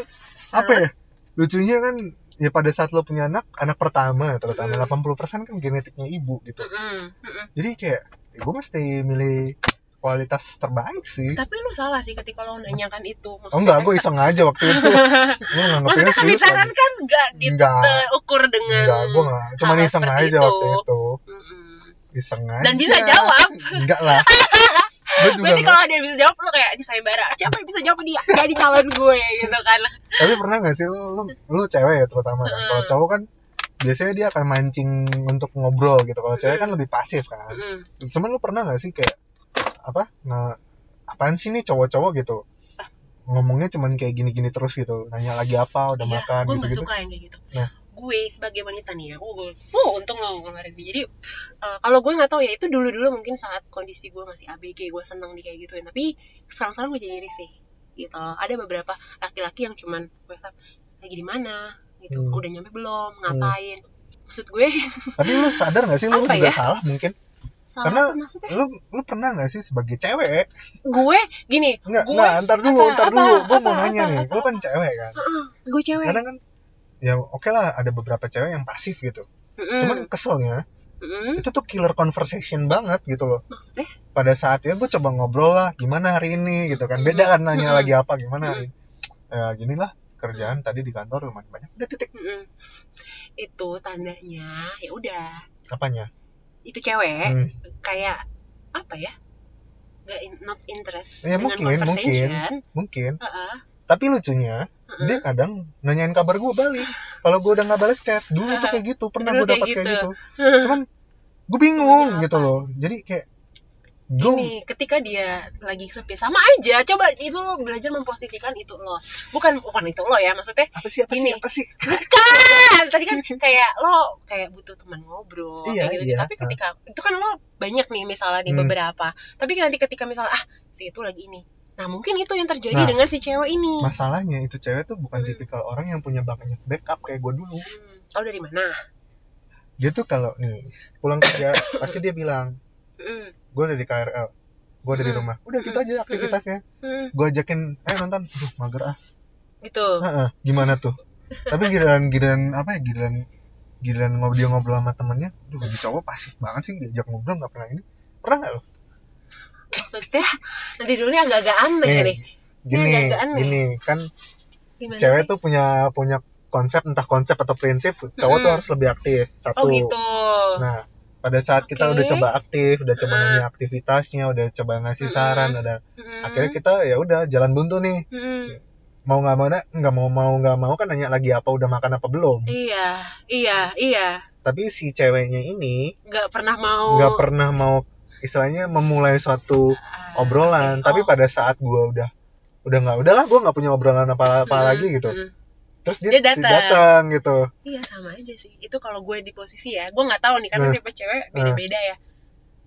apa ya lucunya kan ya pada saat lo punya anak anak pertama terutama Mm. 80% kan genetiknya ibu gitu. Mm-mm, mm-mm. jadi kayak ya gue mesti milih kualitas terbaik sih. Tapi lu salah sih ketika lo nanyakan itu oh enggak gue iseng aja waktu itu. <laughs> Gue maksudnya pembicaraan lagi. kan gak enggak diukur dengan enggak gue enggak cuman hal iseng aja itu. waktu itu. Mm-mm. iseng aja. Dan bisa jawab. enggak lah <laughs> Berarti kalau dia bisa jawab lu kayak di sayembara siapa yang bisa jawab dia? Jadi calon gue gitu kan. Tapi pernah gak sih lu lu, lu cewek ya terutama kan? Kalau cowok kan biasanya dia akan mancing untuk ngobrol gitu. Kalau cewek kan lebih pasif kan. Cuman lu pernah gak sih kayak apa nge apaan sih nih cowok-cowok? gitu. Ngomongnya cuman kayak gini-gini terus gitu. Nanya lagi apa udah iya, makan gue gitu gak suka yang kayak gitu. Nah. Gue sebagai wanita nih ya gue oh untung lo kemarin nih jadi eh, kalau gue nggak tahu ya itu dulu dulu mungkin saat kondisi gue masih ABG gue seneng di kayak gituin. Tapi sekarang sekarang gue jadi iri sih gitu. Ada beberapa laki-laki yang cuman WhatsApp lagi di mana? Gitu. Hmm. udah nyampe belum? Ngapain? Maksud gue <laughs> tapi lu sadar gak sih lu juga ya? salah mungkin? Salah Karena maksudnya? lu lu pernah gak sih sebagai cewek? Gue? Gini Enggak, gue enggak, ntar dulu, apa, ntar apa, dulu. Gue apa, mau nanya apa, nih, apa, lu kan cewek kan. Heeh, gue cewek. Kadang kan, ya oke lah ada beberapa cewek yang pasif gitu. Mm-mm. Cuman keselnya, Mm-mm. itu tuh killer conversation banget gitu loh. maksudnya Pada saat itu gue coba ngobrol lah, gimana hari ini gitu kan. Beda kan nanya Mm-mm. lagi apa, gimana hari ini. Ya gini lah, kerjaan tadi di kantor lumayan banyak. Udah titik. Mm-mm. itu tandanya ya udah Apanya? itu cewek Hmm. kayak apa ya nggak in- not interest Ya, dengan mungkin, conversation Mungkin. Heeh, Tapi lucunya, dia kadang nanyain kabar gue balik. Kalau gue udah nggak balas chat, dulu tuh kayak gitu. Pernah gue dapet kayak kayak gitu. gitu. <laughs> Cuman gue bingung Nanya gitu apa? loh. Jadi kayak gue Gini, ketika dia lagi sepi sama aja coba itu lo belajar memposisikan itu lo bukan bukan itu lo ya maksudnya apa sih apa Gini. sih apa sih bukan tadi kan <laughs> kayak lo kayak butuh teman ngobrol Iya, kayak gitu iya. tapi ketika itu kan lo banyak nih misalnya nih Hmm. beberapa tapi nanti ketika misalnya ah si itu lagi ini nah mungkin itu yang terjadi Nah. dengan si cewek ini. masalahnya itu cewek tuh bukan Hmm. tipikal orang yang punya banyak backup kayak gue dulu. Hmm, tahu dari mana? Dia tuh kalau nih pulang kerja <coughs> pasti dia bilang Hmm, gue udah di KRL gue udah di Hmm. rumah. Udah gitu aja aktivitasnya. Hmm, gue ajakin ayo nonton. Aduh mager ah. Gitu. Heeh, gimana tuh? Tapi giliran giliran apa ya giliran giliran ngobrol dia ngobrol sama temennya duh jadi cowok pasif banget sih diajak ngobrol nggak pernah ini. Pernah nggak lo maksudnya nanti dulu nih agak-agak aneh Nih, nih gini Ini agak aneh. gini kan gimana cewek sih? tuh punya punya konsep entah konsep atau prinsip cowok tuh Mm-mm. harus lebih aktif satu oh gitu nah pada saat kita Oke. udah coba aktif udah coba Ah. nanya aktivitasnya udah coba ngasih Mm-mm. saran udah Hmm, akhirnya kita ya udah jalan buntu nih hmm. mau nggak mau nggak mau mau nggak mau kan nanya lagi apa udah makan apa belum iya iya iya tapi si ceweknya ini nggak pernah mau nggak pernah mau istilahnya memulai suatu Ah, obrolan oke. tapi Oh. pada saat gua udah udah nggak udahlah gua nggak punya obrolan apa apa Hmm, lagi gitu hmm. terus dia, Dia datang. datang gitu Iya sama aja sih. Itu kalau gue di posisi ya, gue nggak tahu nih karena Nah. tipe cewek beda-beda ya.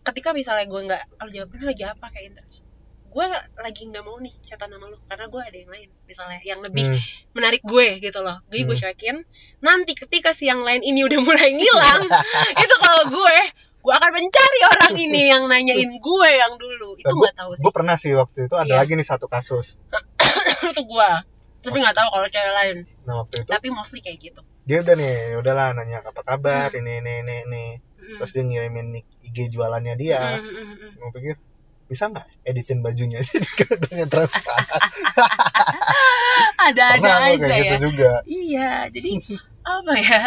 Ketika misalnya gue nggak, kalau jawabnya lagi apa kayak interest, gue lagi nggak mau nih catatan nama lu karena gue ada yang lain misalnya yang lebih Hmm. menarik gue gitu loh. Jadi gue Hmm. cuekin. Nanti ketika si yang lain ini udah mulai ngilang, <laughs> itu kalau gue gue akan mencari orang <laughs> ini yang nanyain gue yang dulu. Itu Nah, nggak tahu sih. gue pernah sih waktu itu ada Iya. lagi nih satu kasus <coughs> itu gue. Tapi nggak tahu kalau cewek lain. nah waktu itu Tapi mostly kayak gitu. dia udah nih udahlah nanya apa kabar ini ini ini ini Mm. terus dia ngirimin IG jualannya dia Mm, mm, mm, mm. mau pikir bisa nggak editin bajunya kadangnya transparan <laughs> Ada-ada pernah gue aja kayak ya. gitu juga Iya, jadi <laughs> apa ya?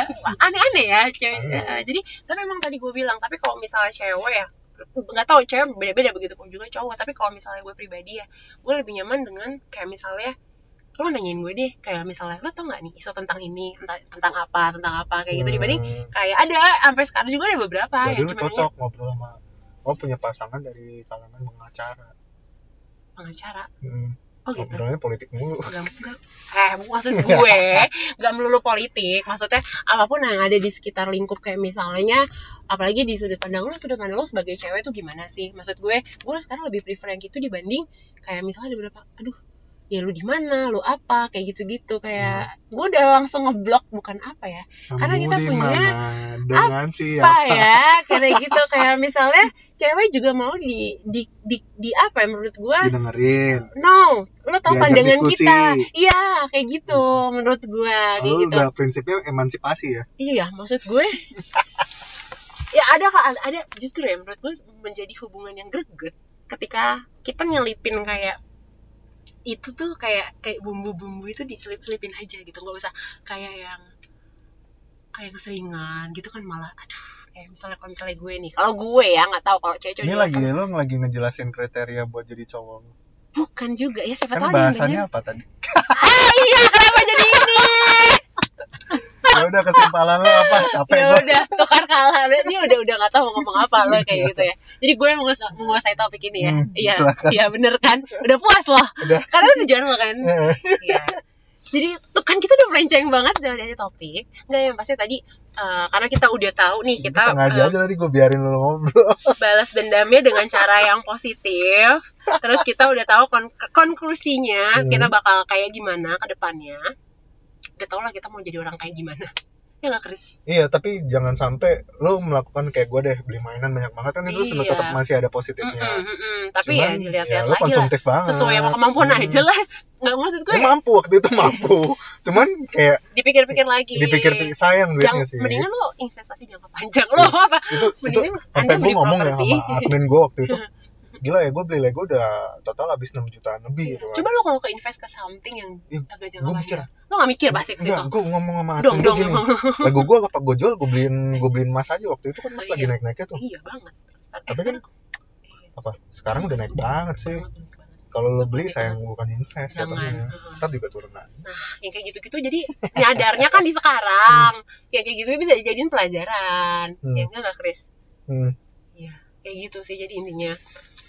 Aneh-aneh ya cewek. Eh, jadi tapi emang tadi gue bilang, tapi kalau misalnya cewek ya nggak tahu cewek beda-beda begitu pun juga cowok tapi kalau misalnya gue pribadi ya gue lebih nyaman dengan kayak misalnya lo nanyain gue deh kayak misalnya lo tau nggak nih isu tentang ini tentang, tentang apa tentang apa kayak gitu dibanding Hmm. kayak ada sampai sekarang juga ada beberapa Ya, yang cuma cocok ngobrol sama oh punya pasangan dari kalangan pengacara nanya pengacara hmm. Oh gitu. ngobrolnya politik mulu? Gak, gak, <laughs> eh maksud gue gak melulu politik. Maksudnya apa pun yang ada di sekitar lingkup kayak misalnya apalagi di sudut pandang lo sudut pandang lo sebagai cewek tuh gimana sih? Maksud gue gue sekarang lebih prefer yang gitu dibanding kayak misalnya ada beberapa aduh ya lu di mana lu apa kayak gitu-gitu kayak gue udah langsung ngeblok bukan apa ya Karena Kamu kita di punya dengan siapa apa ya kayak gitu kayak misalnya cewek juga mau di di di, di apa ya menurut gue didengerin No, lo tau Diajak pandangan diskusi. kita. Iya, kayak gitu menurut gua, kayak Lalu gitu. udah prinsipnya emansipasi ya Iya, maksud gue. <laughs> ya ada ada ada justru ya menurut gue menjadi hubungan yang greget ketika kita nyelipin kayak itu tuh kayak kayak bumbu-bumbu itu diselip-selipin aja gitu. Nggak usah kayak yang kayak keseringan gitu kan malah aduh kayak misalnya kalau misalnya gue nih kalau gue ya nggak tahu kalau cewek-cewek ini lagi lo lagi ngejelasin kriteria buat jadi cowok bukan juga ya siapa kan tahu denger. apa tadi? <laughs> Ah iya kenapa jadi ini? <laughs> Ya udah kesimpulan lo apa? Capek ya udah tukar kalah. Dia udah udah nggak tahu mau ngomong apa lo kayak gitu ya jadi gue yang menguasai, menguasai topik ini ya Hmm, iya iya bener kan udah puas loh Udah. karena itu tujuan lo kan. Iya. Jadi tuh kan kita udah melenceng banget dari, dari topik. Enggak yang pasti tadi eh, karena kita udah tahu nih Itu kita sengaja eh, aja tadi gue biarin lu ngobrol <laughs> balas dendamnya dengan cara yang positif. Terus kita udah tahu kon- konklusinya Hmm. kita bakal kayak gimana ke depannya. Udah tau lah kita mau jadi orang kayak gimana. Ya nggak Chris? Iya, tapi jangan sampai lu melakukan kayak gue deh, beli mainan banyak banget kan itu Iya. tetap masih ada positifnya. Mm-mm, mm-mm. Tapi ya Cuman, dilihat-lihat ya, lagi lah. konsumtif banget. Sesuai sama kemampuan Hmm. aja lah. Nggak maksud gue Ya, mampu waktu itu mampu. <laughs> Cuman kayak dipikir-pikir lagi. dipikir-pikir sayang duitnya Jangan, sih. mendingan lo investasi jangka panjang lo apa? itu itu Mendingan sampai Anda gue ngomong ya properti. sama admin gue waktu itu <laughs> gila ya gue beli Lego udah total habis 6 jutaan lebih gitu. Coba lo kalau ke invest ke something yang Iya, agak gue jangka mikir panjang. Lo gak mikir pasti ke enggak gue ngomong sama Dong, admin gue dong. gini Lego gue apa gue jual gue beliin gue beliin emas aja waktu itu kan emas Iya. lagi naik naiknya tuh Iya banget. Tapi kan- apa sekarang udah naik banget sih kalau lo beli sayang bukan invest Jangan. katanya Heeh. ntar juga turun lagi Nah, yang kayak gitu-gitu jadi nyadarnya kan di sekarang. Yang kayak gitu bisa dijadiin pelajaran. Hmm. Ya enggak nggak, Chris? hmm. Iya, kayak gitu sih jadi intinya.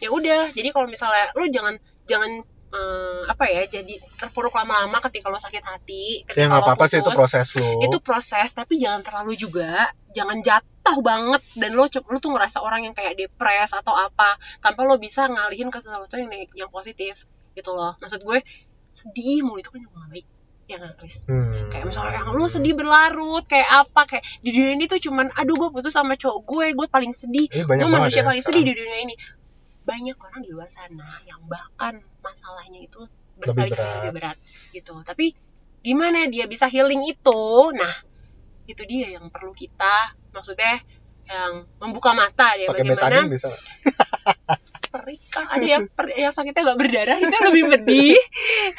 Ya udah, jadi kalau misalnya lo jangan jangan eh, apa ya, jadi terpuruk lama-lama ketika lo sakit hati, ketika ya lo apa-apa sih itu putus. proses lo itu proses tapi jangan terlalu juga. Jangan jatuh banget. Dan lo lo tuh ngerasa orang yang kayak depres atau apa tanpa lo bisa ngalihin ke sesuatu yang yang positif gitu loh. Maksud gue sedih mulu itu kan yang baik ya nggak Chris? Hmm. kayak misalnya yang lo sedih berlarut kayak apa kayak di dunia ini tuh cuman aduh gue putus sama cowok gue gue paling sedih. Ini banyak gue manusia ya. paling sedih di dunia ini banyak orang di luar sana yang bahkan masalahnya itu Lebih berkali-kali berat. lebih berat gitu. Tapi gimana dia bisa healing itu? Nah itu dia yang perlu kita maksudnya yang membuka mata dia pakai bagaimana bisa. <laughs> Perih Kak. ada yang per- yang sakitnya nggak berdarah itu lebih pedih.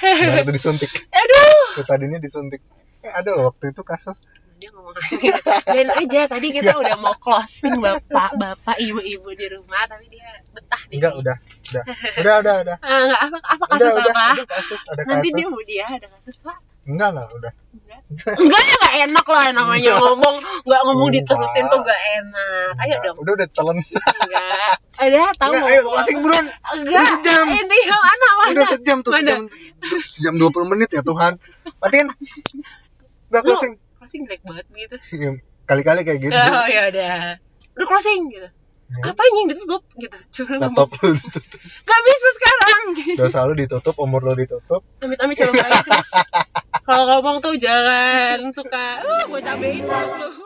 Nah, itu disuntik. <laughs> Aduh. Betadine disuntik. Eh, ada loh waktu itu kasus dia ngomong <laughs> dan aja tadi kita udah mau closing bapak bapak ibu ibu di rumah tapi dia betah di enggak udah udah. Udah udah udah. <laughs> Ah, nggak, apa apa udah kasus udah apa? ada kasus ada nanti kasus. dia mau dia ada kasus pak? Enggak enggak udah. Enggak. Enggak ya nggak enak lah <laughs> namanya ngomong nggak ngomong Enggak. diterusin tuh nggak enak. Ayo Enggak, dong. Udah udah telan enggak. Ada tahu enggak ayo closing buruan enggak. Udah sejam. ini yang mana mana? Udah sejam tuh Mana? sejam. Sejam 20 menit ya Tuhan. Matiin. Udah Lu- closing jelek banget gitu. <laughs> Iya, kali-kali kayak gitu oh ya udah. Udah closing gitu. Ya. apa yang ditutup? Gitu. Cuma laptop lu nggak <laughs> bisa sekarang. <laughs> Dosa lu ditutup umur lu ditutup. Amit amit coba kalau ngomong tuh jangan suka. Uh, gue cabein lu